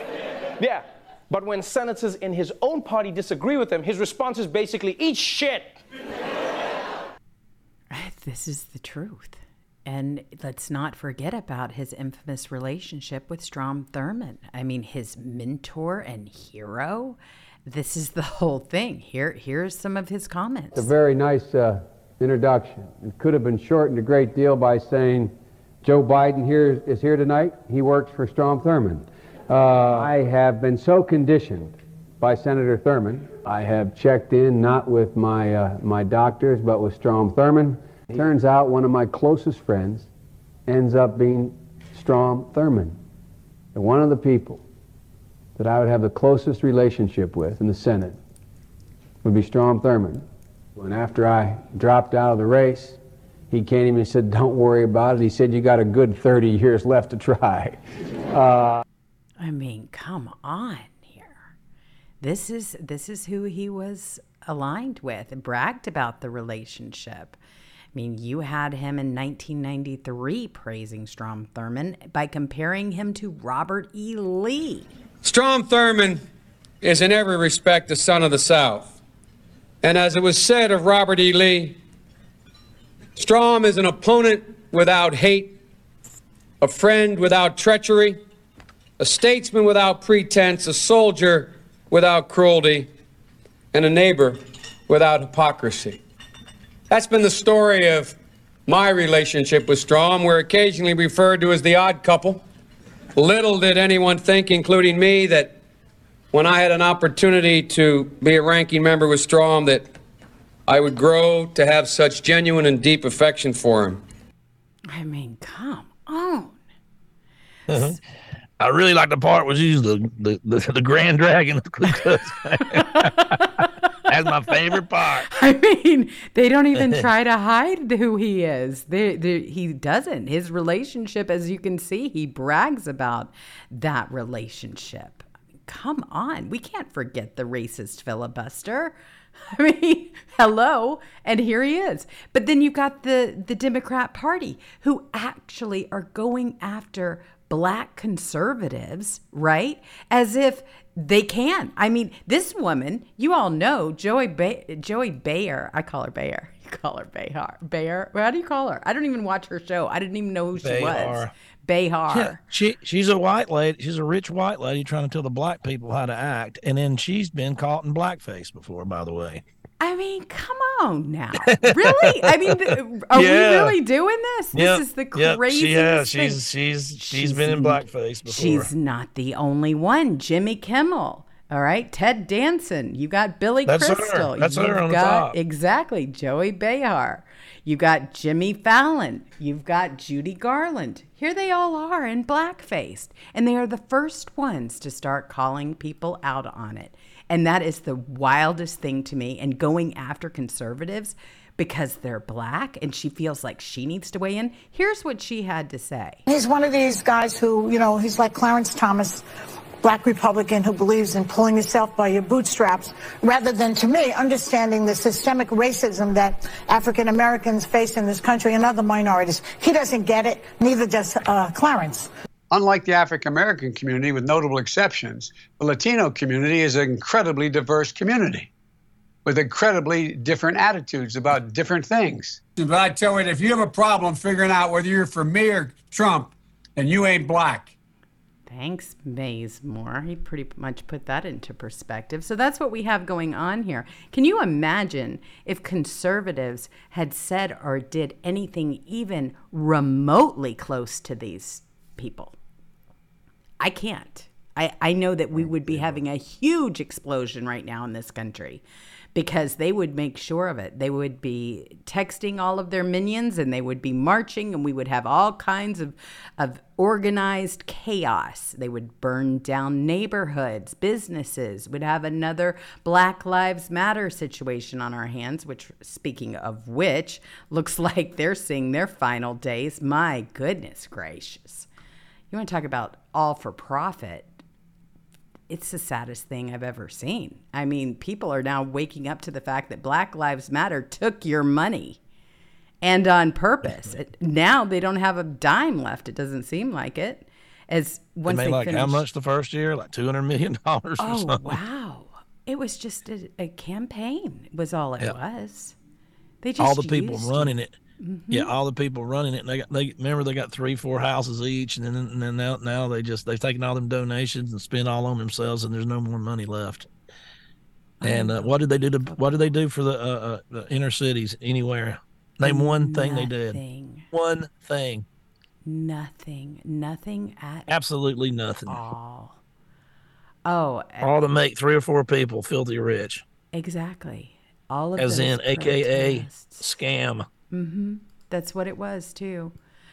Yeah, but when senators in his own party disagree with him, his response is basically, eat shit. This is the truth. And let's not forget about his infamous relationship with Strom Thurmond. I mean, his mentor and hero. This is the whole thing. Here, here's some of his comments. a very nice uh, introduction. It could have been shortened a great deal by saying, Joe Biden here is here tonight. He works for Strom Thurmond. Uh, I have been so conditioned by Senator Thurmond. I have checked in not with my uh, my doctors, but with Strom Thurmond. Turns out one of my closest friends ends up being Strom Thurmond, and one of the people that I would have the closest relationship with in the Senate would be Strom Thurmond. And after I dropped out of the race, he came and said, Don't worry about it. He said, You got a good 30 years left to try. Uh, I mean, come on here. This is this is who he was aligned with and bragged about the relationship. I mean, you had him in 1993 praising Strom Thurmond by comparing him to Robert E. Lee. Strom Thurmond is in every respect the son of the South. And as it was said of Robert E. Lee, Strom is an opponent without hate, a friend without treachery, a statesman without pretense, a soldier without cruelty, and a neighbor without hypocrisy. That's been the story of my relationship with Strom. We're occasionally referred to as the odd couple. Little did anyone think, including me, that when I had an opportunity to be a ranking member with Strom, that I would grow to have such genuine and deep affection for him. I mean, come on. Uh-huh. I really like the part where she's the the, the, the Grand Dragon of Ku Klux Klan. That's my favorite part. I mean, they don't even try to hide who he is. They, they, he doesn't. His relationship, as you can see, he brags about that relationship. Come on. We can't forget the racist filibuster. I mean, hello, and here he is. But then you've got the the Democrat Party who actually are going after black conservatives, right? As if they can. I mean, this woman, you all know, Joey ba- Joey Bayer. I call her Bayer. You call her Bayar. Bayer. How do you call her? I don't even watch her show. I didn't even know who she was. Bayar. Bayhar. Yeah, she she's a white lady. She's a rich white lady trying to tell the black people how to act, and then she's been caught in blackface before. By the way, I mean, come on now. Really? I mean, are Yeah. we really doing this? This Yep, is the yep, craziest She has. thing. She's she's she's been in blackface before. She's not the only one. Jimmy Kimmel All right, Ted Danson. You got Billy That's her. Crystal. That's You've her on the got top. exactly Joey Behar. You got Jimmy Fallon. You've got Judy Garland. Here they all are in blackface, and they are the first ones to start calling people out on it. And that is the wildest thing to me. And going after conservatives because they're black, and she feels like she needs to weigh in. Here's what she had to say. He's one of these guys who, you know, he's like Clarence Thomas, black Republican who believes in pulling yourself by your bootstraps, rather than, to me, understanding the systemic racism that African Americans face in this country and other minorities. He doesn't get it, neither does uh, Clarence. Unlike the African American community, with notable exceptions, the Latino community is an incredibly diverse community with incredibly different attitudes about different things. But I tell you, if you have a problem figuring out whether you're for me or Trump, and you ain't black. Thanks, Mazemore. He pretty much put that into perspective. So that's what we have going on here. Can you imagine if conservatives had said or did anything even remotely close to these people? I can't. I, I know that we would be having a huge explosion right now in this country because they would make sure of it. They would be texting all of their minions and they would be marching and we would have all kinds of, of organized chaos. They would burn down neighborhoods, businesses, would have another Black Lives Matter situation on our hands, which, speaking of which, looks like they're seeing their final days. My goodness gracious. You want to talk about all for profit? it's the saddest thing I've ever seen. I mean, people are now waking up to the fact that Black Lives Matter took your money and on purpose. It, now they don't have a dime left. It doesn't seem like it. As once they they, like finish, how much the first year? Like two hundred million dollars. Oh something. wow! It was just a, a campaign. Was all it Yeah. was. They just all the people used running it. Mm-hmm. Yeah, all the people running it. They got they remember they got three, four houses each, and then and then now now they just they've taken all them donations and spent all on themselves, and there's no more money left. And uh, what did they do to what did they do for the, uh, uh, the inner cities anywhere? Name one thing they did. One thing. Nothing. Nothing at Absolutely nothing. all. Oh, All to make three or four people filthy rich, exactly. All of as in AKA protests. scam. Mm-hmm. That's what it was too.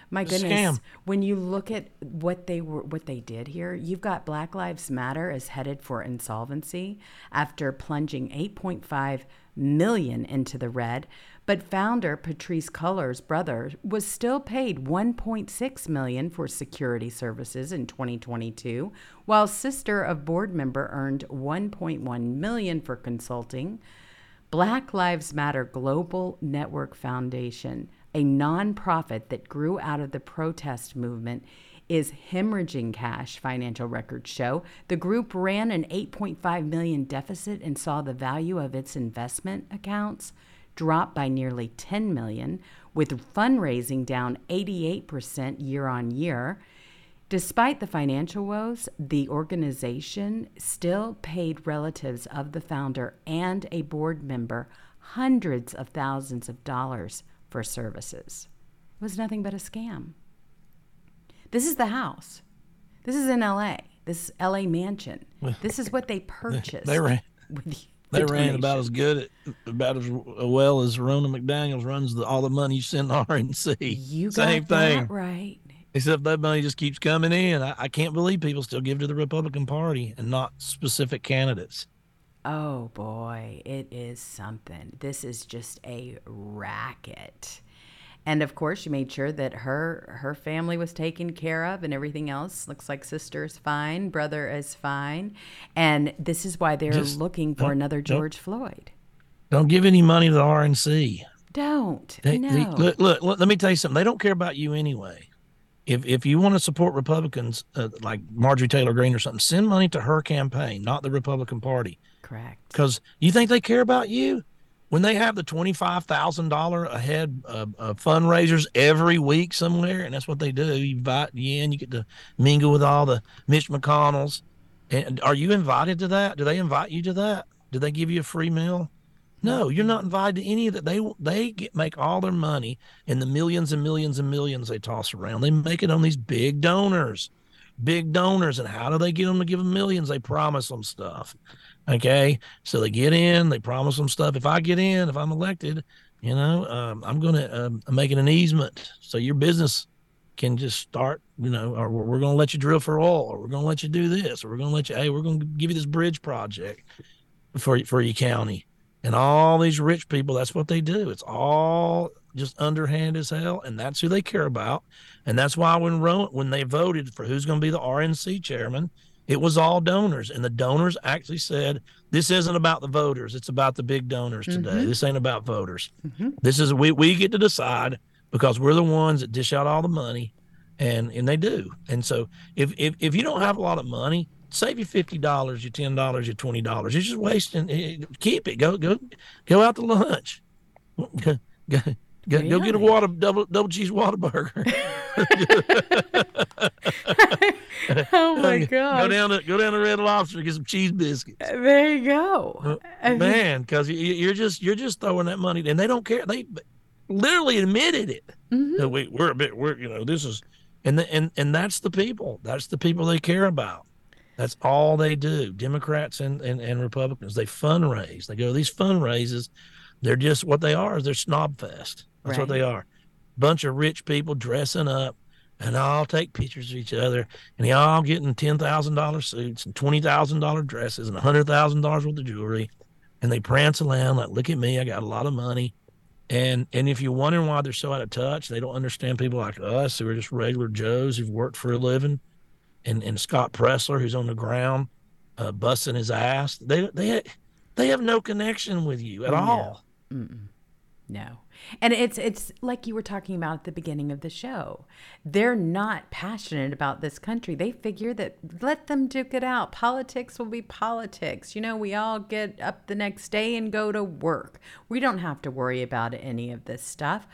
My goodness. When you look at what they were what they did here, you've got Black Lives Matter is headed for insolvency after plunging 8.5 million into the red, but founder Patrisse Cullors' brother was still paid 1.6 million for security services in 2022, while sister of board member earned 1.1 million for consulting. Black Lives Matter Global Network Foundation, a nonprofit that grew out of the protest movement, is hemorrhaging cash, financial records show. The group ran an 8.5 million deficit and saw the value of its investment accounts drop by nearly 10 million, with fundraising down 88% year on year. Despite the financial woes, the organization still paid relatives of the founder and a board member hundreds of thousands of dollars for services. It was nothing but a scam. This is the house. This is in LA. This is LA mansion. This is what they purchased. They ran. with They the ran about as good, about as well as Ronna McDaniel's runs the, all the money you send to RNC. You Same got thing. that right. Except that money just keeps coming in. I, I can't believe people still give to the Republican Party and not specific candidates. Oh boy, it is something. This is just a racket. And of course, she made sure that her her family was taken care of and everything else. Looks like sister is fine, brother is fine, and this is why they're Just looking for another George Floyd. Don't give any money to the RNC. Don't They, no. they- look, look, look, let me tell you something. They don't care about you anyway. If if you want to support Republicans uh, like Marjorie Taylor Greene or something, send money to her campaign, not the Republican Party. Correct. Because you think they care about you when they have the twenty five thousand dollar ahead uh, uh, fundraisers every week somewhere, and that's what they do. You invite you in, you get to mingle with all the Mitch McConnells. And are you invited to that? Do they invite you to that? Do they give you a free meal? No, you're not invited to any of that. They they get, make all their money in the millions and millions and millions they toss around. They make it on these big donors. big donors. And how do they get them to give them millions? They promise them stuff. Okay. So they get in, they promise them stuff. If I get in, if I'm elected, you know, um, I'm to um, make it an easement. So your business can just start, you know, or we're to let you drill for oil, or we're to let you do this, or we're to let you, hey, we're to give you this bridge project for for your county. And all these rich people, that's what they do. It's all just underhand as hell, and that's who they care about. And that's why when Ro- when they voted for who's going to be the RNC chairman, it was all donors, and the donors actually said, "This isn't about the voters; it's about the big donors today. Mhm. This ain't about voters. Mhm. This is we we get to decide because we're the ones that dish out all the money, and and they do. And so if if if you don't have a lot of money, save your fifty dollars, your ten dollars, your twenty dollars. You're just wasting. eh, Keep it. Go go go out to lunch. Go go, go, go get a water double double cheese water burger. Oh my god! Go down to go down to Red Lobster get some cheese biscuits. There you go. Mean- Man, because you're just you're just throwing that money, and they don't care. They literally admitted it. Mm-hmm. We we're a bit we're you know this is and the, and and that's the people. That's the people they care about. That's all they do. Democrats and, and, and Republicans. They fundraise. They go to these fundraisers. They're just what they are is they're snob fest. That's what they are. Bunch of rich people dressing up and all take pictures of each other and they all getting ten thousand dollar suits and twenty thousand dollar dresses and a hundred thousand dollars worth of jewelry. And they prance around like, look at me, I got a lot of money. And and if you're wondering why they're so out of touch, they don't understand people like us who are just regular Joes who've worked for a living, and and Scott Presler who's on the ground, uh, busting his ass. They they they have no connection with you at No. all. Mm-mm. No. And it's it's like you were talking about at the beginning of the show. They're not passionate about this country. They figure that let them duke it out. Politics will be politics. You know, we all get up the next day and go to work. We don't have to worry about any of this stuff.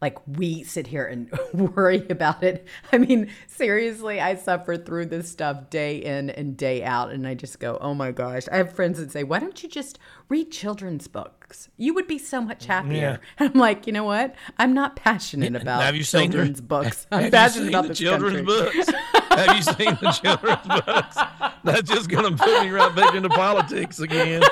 Like we sit here and worry about it. I mean, seriously, I suffer through this stuff day in and day out and I just go, "Oh my gosh." I have friends that say, "Why don't you just read children's books? You would be so much mm, happier." Yeah. And I'm like, you know what? I'm not passionate about have you seen the- children's books. I'm you passionate seen about the children's country. books? have you seen the children's books? That's just gonna put me right back into politics again.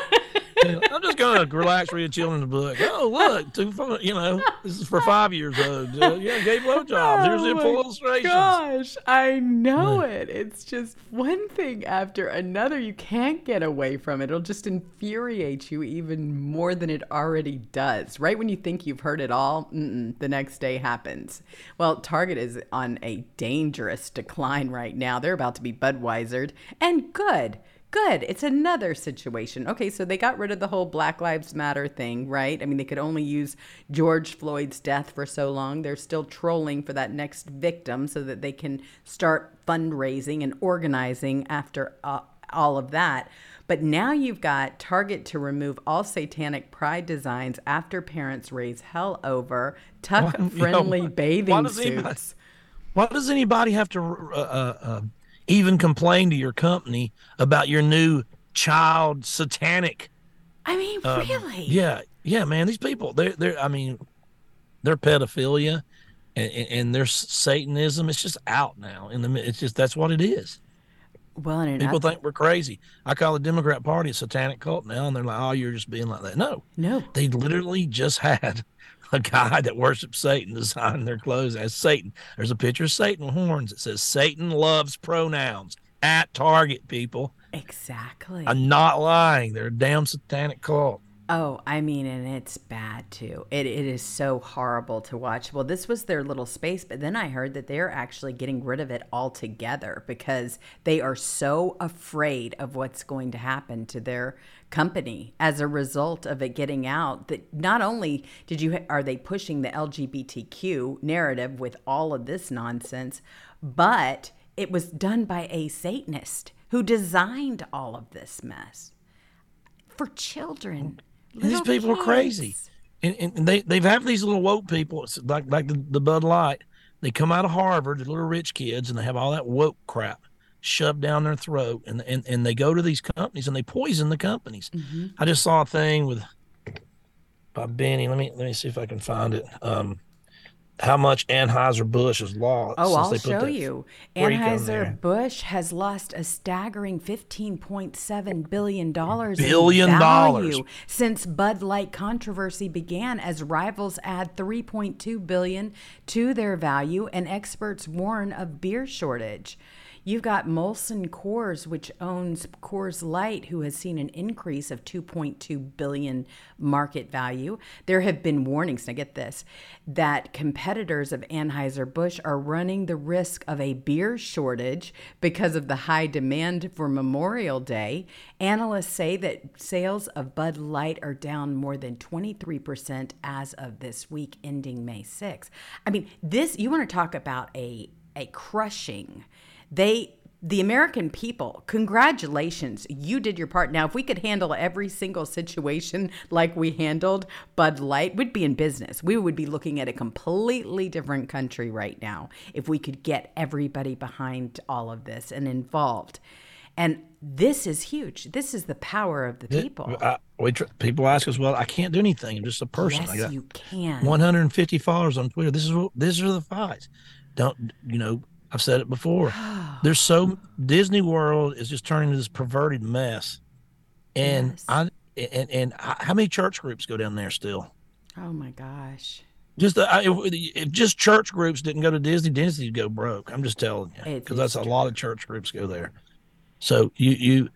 I'm just gonna relax, read a children's book. Oh, look, two, fun- you know, this is for five years old. Uh, yeah, gay blowjobs. Here's the Oh full my illustrations. Gosh, I know it. It's just one thing after another. You can't get away from it. It'll just infuriate you even more than it already does. Right when you think you've heard it all, mm-mm, the next day happens. Well, Target is on a dangerous decline right now. They're about to be Budweisered, and good. Good. It's another situation. Okay, so they got rid of the whole Black Lives Matter thing, right? I mean, they could only use George Floyd's death for so long. They're still trolling for that next victim so that they can start fundraising and organizing after uh, all of that. But now you've got Target to remove all satanic pride designs after parents raise hell over tuck friendly You know, bathing why does anybody- suits. Why does anybody have to uh, uh, uh, even complain to your company about your new child satanic? I mean, um, really? Yeah, yeah, man. These people, they're they're. I mean, their pedophilia and, and, their Satanism. It's just out now. In the it's just that's what it is. Well, and People think we're crazy. I call the Democrat Party a satanic cult now, and they're like, "Oh, you're just being like that." No, no. They literally just had a guy that worships Satan design their clothes as Satan. There's a picture of Satan with horns. It says Satan loves pronouns at Target. People, Exactly. I'm not lying. They're a damn satanic cult. Oh, I mean, and it's bad too. It, it is so horrible to watch. Well, this was their little space, but then I heard that they're actually getting rid of it altogether because they are so afraid of what's going to happen to their company as a result of it getting out. That not only did you are they pushing the LGBTQ narrative with all of this nonsense, but it was done by a Satanist who designed all of this mess for children. And these Little people are crazy. And, and and they they've have these little woke people. It's like like the, the Bud Light. They come out of Harvard, the little rich kids, and they have all that woke crap shoved down their throat, and and, and they go to these companies and they poison the companies. Mm-hmm. I just saw a thing with by Benny. Let me let me see if I can find it. Um, how much Anheuser Busch has lost. Oh, since I'll they put show that you. there. Anheuser Busch has lost a staggering fifteen point seven billion dollars Billion in dollars. value since Bud Light controversy began, as rivals add three point two billion to their value, and experts warn of beer shortage. You've got Molson Coors, which owns Coors Light, who has seen an increase of 2.2 billion market value. There have been warnings, now get this, that competitors of Anheuser-Busch are running the risk of a beer shortage because of the high demand for Memorial Day. Analysts say that sales of Bud Light are down more than 23% as of this week ending May 6th. I mean, this you want to talk about a a crushing they the American people, congratulations, you did your part. Now, if we could handle every single situation like we handled Bud Light, we'd be in business. We would be looking at a completely different country right now if we could get everybody behind all of this and involved. And this is huge. This is the power of the people. I, we tr- people ask us, well, I can't do anything. I'm just a person. Yes, you can. 150 followers on Twitter. This is what these are the fights. Don't you know? I've said it before. There's so Disney World is just turning into this perverted mess, and I and and I, how many church groups go down there still? Oh my gosh. Just uh, if, if just church groups didn't go to Disney, Disney'd go broke. I'm just telling you because that's is a lot of church groups go there. So you you,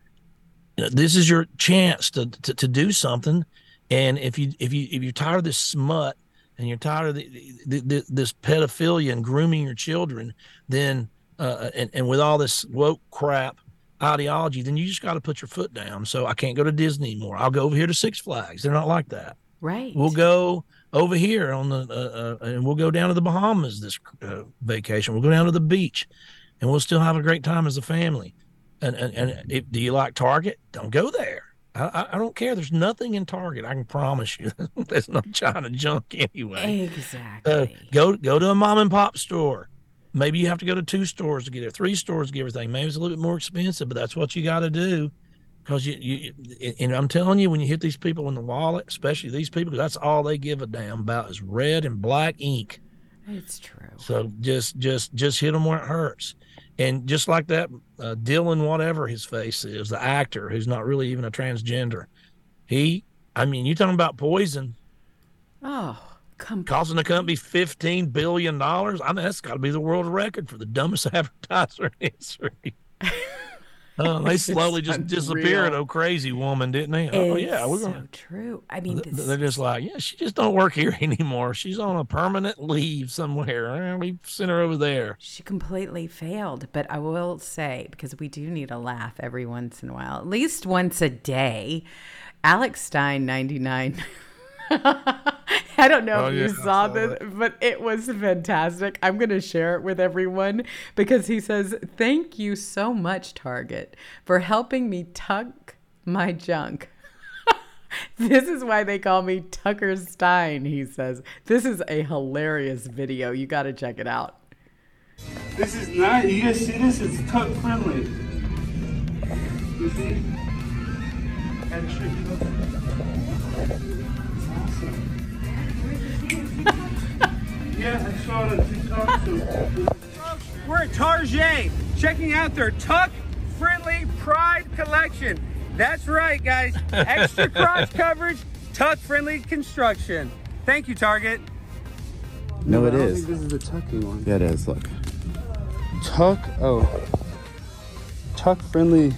you know, this is your chance to, to to do something, and if you if you if you're tired of this smut and you're tired of the, the, the, this pedophilia and grooming your children, then uh, and and with all this woke crap ideology, then you just got to put your foot down. So I can't go to Disney anymore. I'll go over here to Six Flags. They're not like that. Right. We'll go over here on the uh, uh, and we'll go down to the Bahamas this uh, vacation. We'll go down to the beach, and we'll still have a great time as a family. And and, and if, do you like Target? Don't go there. I, I, don't care. There's nothing in Target. I can promise you. There's no China junk anyway. Exactly. Uh, go go to a mom and pop store. Maybe you have to go to two stores to get it, three stores to get everything. Maybe it's a little bit more expensive, but that's what you got to do. Because you, you, and I'm telling you, when you hit these people in the wallet, especially these people, that's all they give a damn about is red and black ink. It's true. So just, just, just hit them where it hurts. And just like that, uh, Dylan, whatever his face is, the actor who's not really even a transgender, he, I mean, you're talking about poison, Oh, come costing the company fifteen billion dollars. I mean, that's got to be the world record for the dumbest advertiser in history. Oh, they slowly just disappeared. Oh, crazy woman, didn't they? Oh, yeah, we're gonna. true. I mean, this, They're just like, yeah, she just don't work here anymore. She's on a permanent leave somewhere. We sent her over there. She completely failed, but I will say because we do need a laugh every once in a while, at least once a day. Alex Stein, ninety nine. I don't know Oh, if you I saw saw this, but it was fantastic. I'm going to share it with everyone because he says, "Thank you so much, Target, for helping me tuck my junk." this is why they call me Tucker Stein. He says, "This is a hilarious video. You got to check it out." This is not, you guys see this? It's tuck friendly. You see? Extra Yeah, I saw it on TikTok. We're at Target, checking out their Tuck Friendly Pride collection. That's right, guys. Extra crotch coverage, Tuck Friendly construction. Thank you, Target. No, it I don't is. think this is the tucking one. Yeah, it is. Look. Tuck, oh. Tuck friendly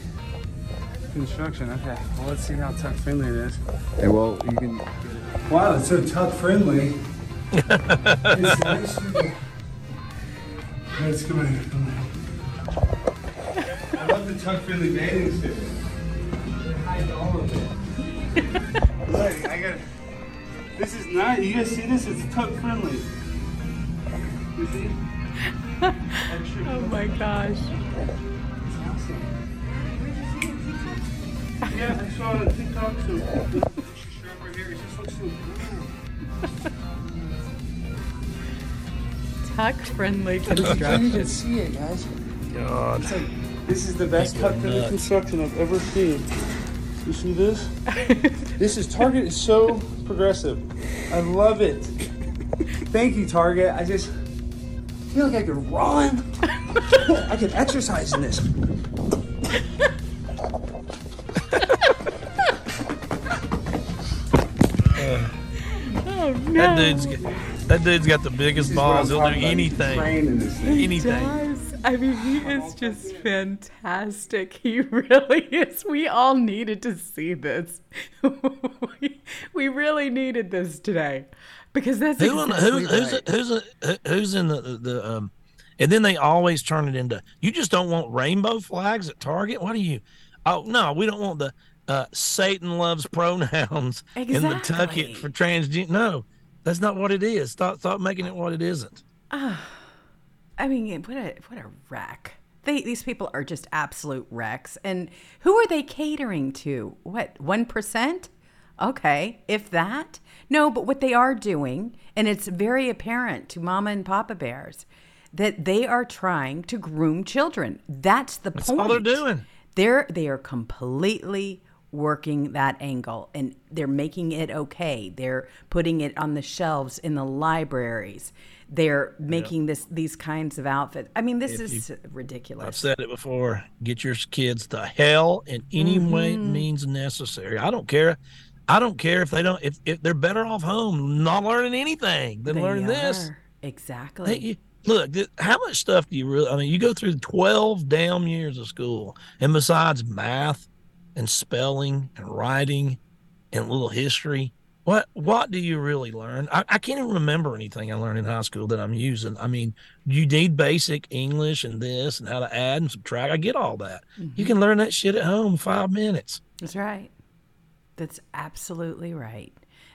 construction. Okay, well, let's see how tuck friendly it is. Hey, well, you can. Wow, it's so tuck friendly. It's nice. Let's come in. Come in. I love the tuck friendly bathing suit. They hide all of it. Look, I got. This is not. You guys see this? It's tuck friendly. You see? oh my gosh. Yeah, I saw it on TikTok. So over here. It just looks so cool. Tuck friendly I can't construction. even see it, guys. God. Like, this is the best People are tuck friendly construction I've ever seen. You see this? this is Target is so progressive. I love it. Thank you, Target. I just feel like I could run. I could exercise in this. Oh no. That dude's that dude's got the biggest balls. He'll do anything. He Anything. does. I mean, he is just fantastic. He really is. We all needed to see this. we, we really needed this today because that's Who in the- exactly who's who's right. who's who's who's in the the um, and then they always turn it into you just don't want rainbow flags at Target. What do you? Oh no, we don't want the uh, Satan loves pronouns in the tucket for transgender. No, that's not what it is. Stop stop making it what it isn't. Ah, I mean, what a what a wreck. They these people are just absolute wrecks. And who are they catering to? What one percent? Okay, if that. No, but what they are doing, and it's very apparent to Mama and Papa Bears, that they are trying to groom children. That's the That's point. That's all they're doing. They're they are completely working that angle and they're making it okay. They're putting it on the shelves in the libraries. They're making this these kinds of outfits. I mean, this If is you- ridiculous. I've said it before. Get your kids to hell in any way Mhm. means necessary. I don't care. I don't care if they don't. If, if they're better off home, not learning anything than They learning this. Exactly. Hey, you- look, th- how much stuff do you really? I mean, you go through twelve damn years of school, and besides math and spelling and writing and a little history, what what do you really learn? I, I can't even remember anything I learned in high school that I'm using. I mean, you need basic English and this and how to add and subtract. I get all that. Mm-hmm. You can learn that shit at home in five minutes. That's right. That's absolutely right.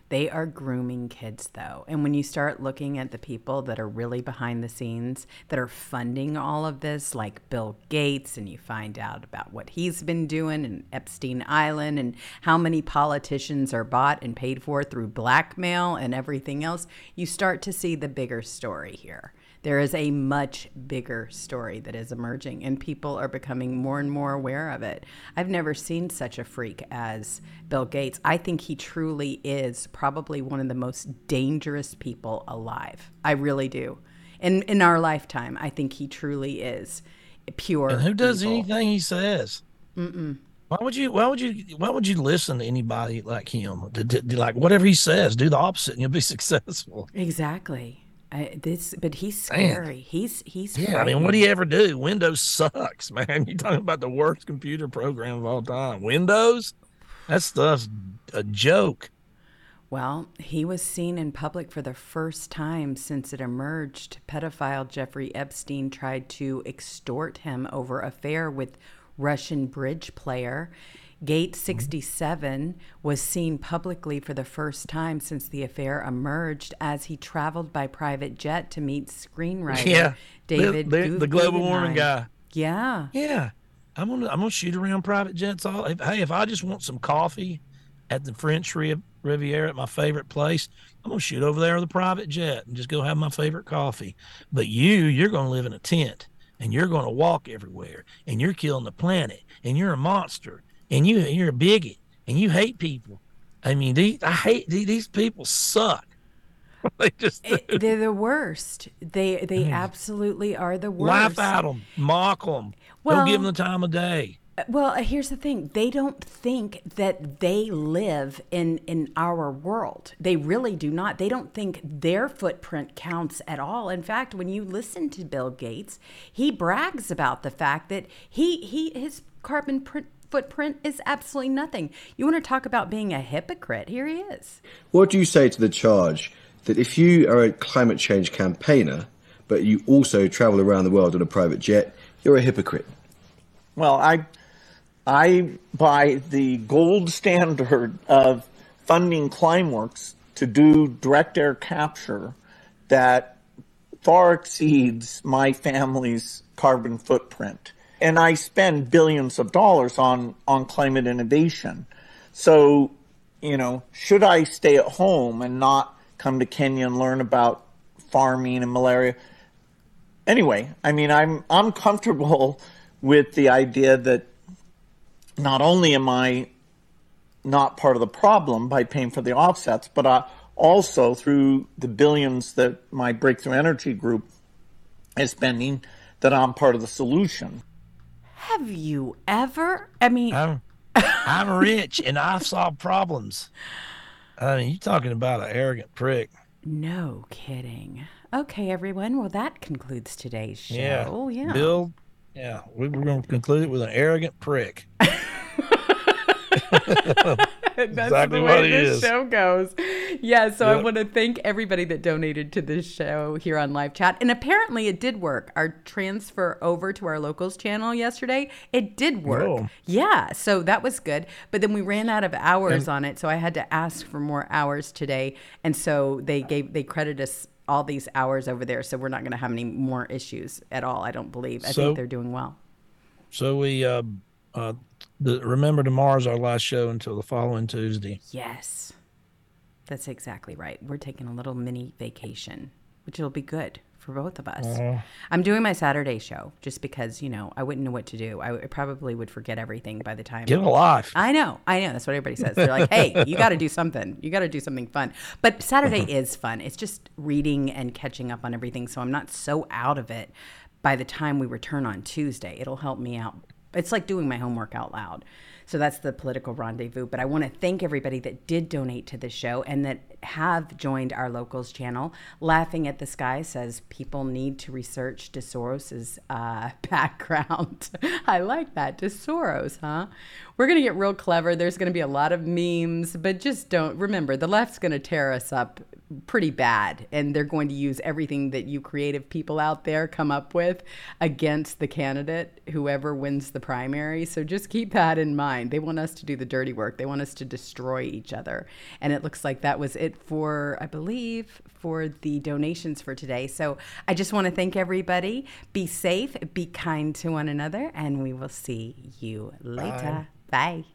They are grooming kids, though. And when you start looking at the people that are really behind the scenes that are funding all of this, like Bill Gates, and you find out about what he's been doing in Epstein Island and how many politicians are bought and paid for through blackmail and everything else, you start to see the bigger story here. There is a much bigger story that is emerging, and people are becoming more and more aware of it. I've never seen such a freak as Bill Gates. I think he truly is probably one of the most dangerous people alive. I really do. In in our lifetime, I think he truly is pure. And who does evil. anything he says? Mm-mm. Why would you? Why would you? Why would you listen to anybody like him? Like whatever he says, do the opposite, and you'll be successful. Exactly. I, this, but he's Man. scary. He's he's. Yeah, I mean, what do you ever do? Windows sucks, man. You're talking about the worst computer program of all time. Windows, that stuff's a joke. Well, he was seen in public for the first time since it emerged. Pedophile Jeffrey Epstein tried to extort him over affair with Russian bridge player. Gate mm-hmm. 67 was seen publicly for the first time since the affair emerged as he traveled by private jet to meet screenwriter Yeah, David the, the, global warming guy. Yeah. Yeah, I'm gonna I'm gonna shoot around private jets. All if, hey, if I just want some coffee at the French Riviera at my favorite place, I'm gonna shoot over there with a private jet and just go have my favorite coffee. But you, you're gonna live in a tent and you're gonna walk everywhere and you're killing the planet and you're a monster and you you're a bigot and you hate people. I mean, these, I hate these, these people suck. they just it, they're the worst. They they Mm. absolutely are the worst. laugh at them, mock them, Well- don't give them the time of day. Well, uh, here's the thing. They don't think that they live in in our world. They really do not. They don't think their footprint counts at all. In fact, when you listen to Bill Gates, he brags about the fact that he he his carbon print, footprint is absolutely nothing. You want to talk about being a hypocrite? Here he is. What do you say to the charge that if you are a climate change campaigner, but you also travel around the world on a private jet, you're a hypocrite? Well, I I buy the gold standard of funding Climeworks to do direct air capture that far exceeds my family's carbon footprint. And I spend billions of dollars on, on climate innovation. So, you know, should I stay at home and not come to Kenya and learn about farming and malaria? Anyway, I mean, I'm, I'm comfortable with the idea that not only am I not part of the problem by paying for the offsets, but I also through the billions that my Breakthrough Energy group is spending, that I'm part of the solution. Have you ever? I mean, I'm, I'm rich and I've solved problems. I mean, you're talking about an arrogant prick. no kidding. Okay, everyone. Well, that concludes today's show. Yeah. yeah. Bill, yeah, we we're going to conclude it with an arrogant prick. That's exactly the way this is. show goes. Yeah, so I want to thank everybody that donated to this show here on live chat. And apparently it did work. Our transfer over to our locals channel yesterday, it did work. Oh. Yeah, so that was good. But then we ran out of hours And- on it, so I had to ask for more hours today. And so they gave they credit us all these hours over there, so we're not going to have any more issues at all. I don't believe. I So- think they're doing well. So we, uh, uh, the, remember tomorrow's our last show until the following Tuesday. Yes. That's exactly right. We're taking a little mini vacation, which will be good for both of us. Aw. I'm doing my Saturday show just because, you know, I wouldn't know what to do. I w- probably would forget everything by the time. Get a life. I know. I know. That's what everybody says. They're like, hey, you got to do something. You got to do something fun. But Saturday uh-huh. is fun. It's just reading and catching up on everything. So I'm not so out of it by the time we return on Tuesday. It'll help me out. It's like doing my homework out loud. So that's the political rendezvous. But I want to thank everybody that did donate to the show and that have joined our locals channel. Laughing at the Sky says people need to research DeSoros's uh, background. I like that. DeSoros, huh? We're going to get real clever. There's going to be a lot of memes, but just don't remember the left's going to tear us up pretty bad and they're going to use everything that you creative people out there come up with against the candidate whoever wins the primary so just keep that in mind they want us to do the dirty work they want us to destroy each other and it looks like that was it for i believe for the donations for today. So i just want to thank everybody. Be safe be kind to one another and we will see you later. Bye.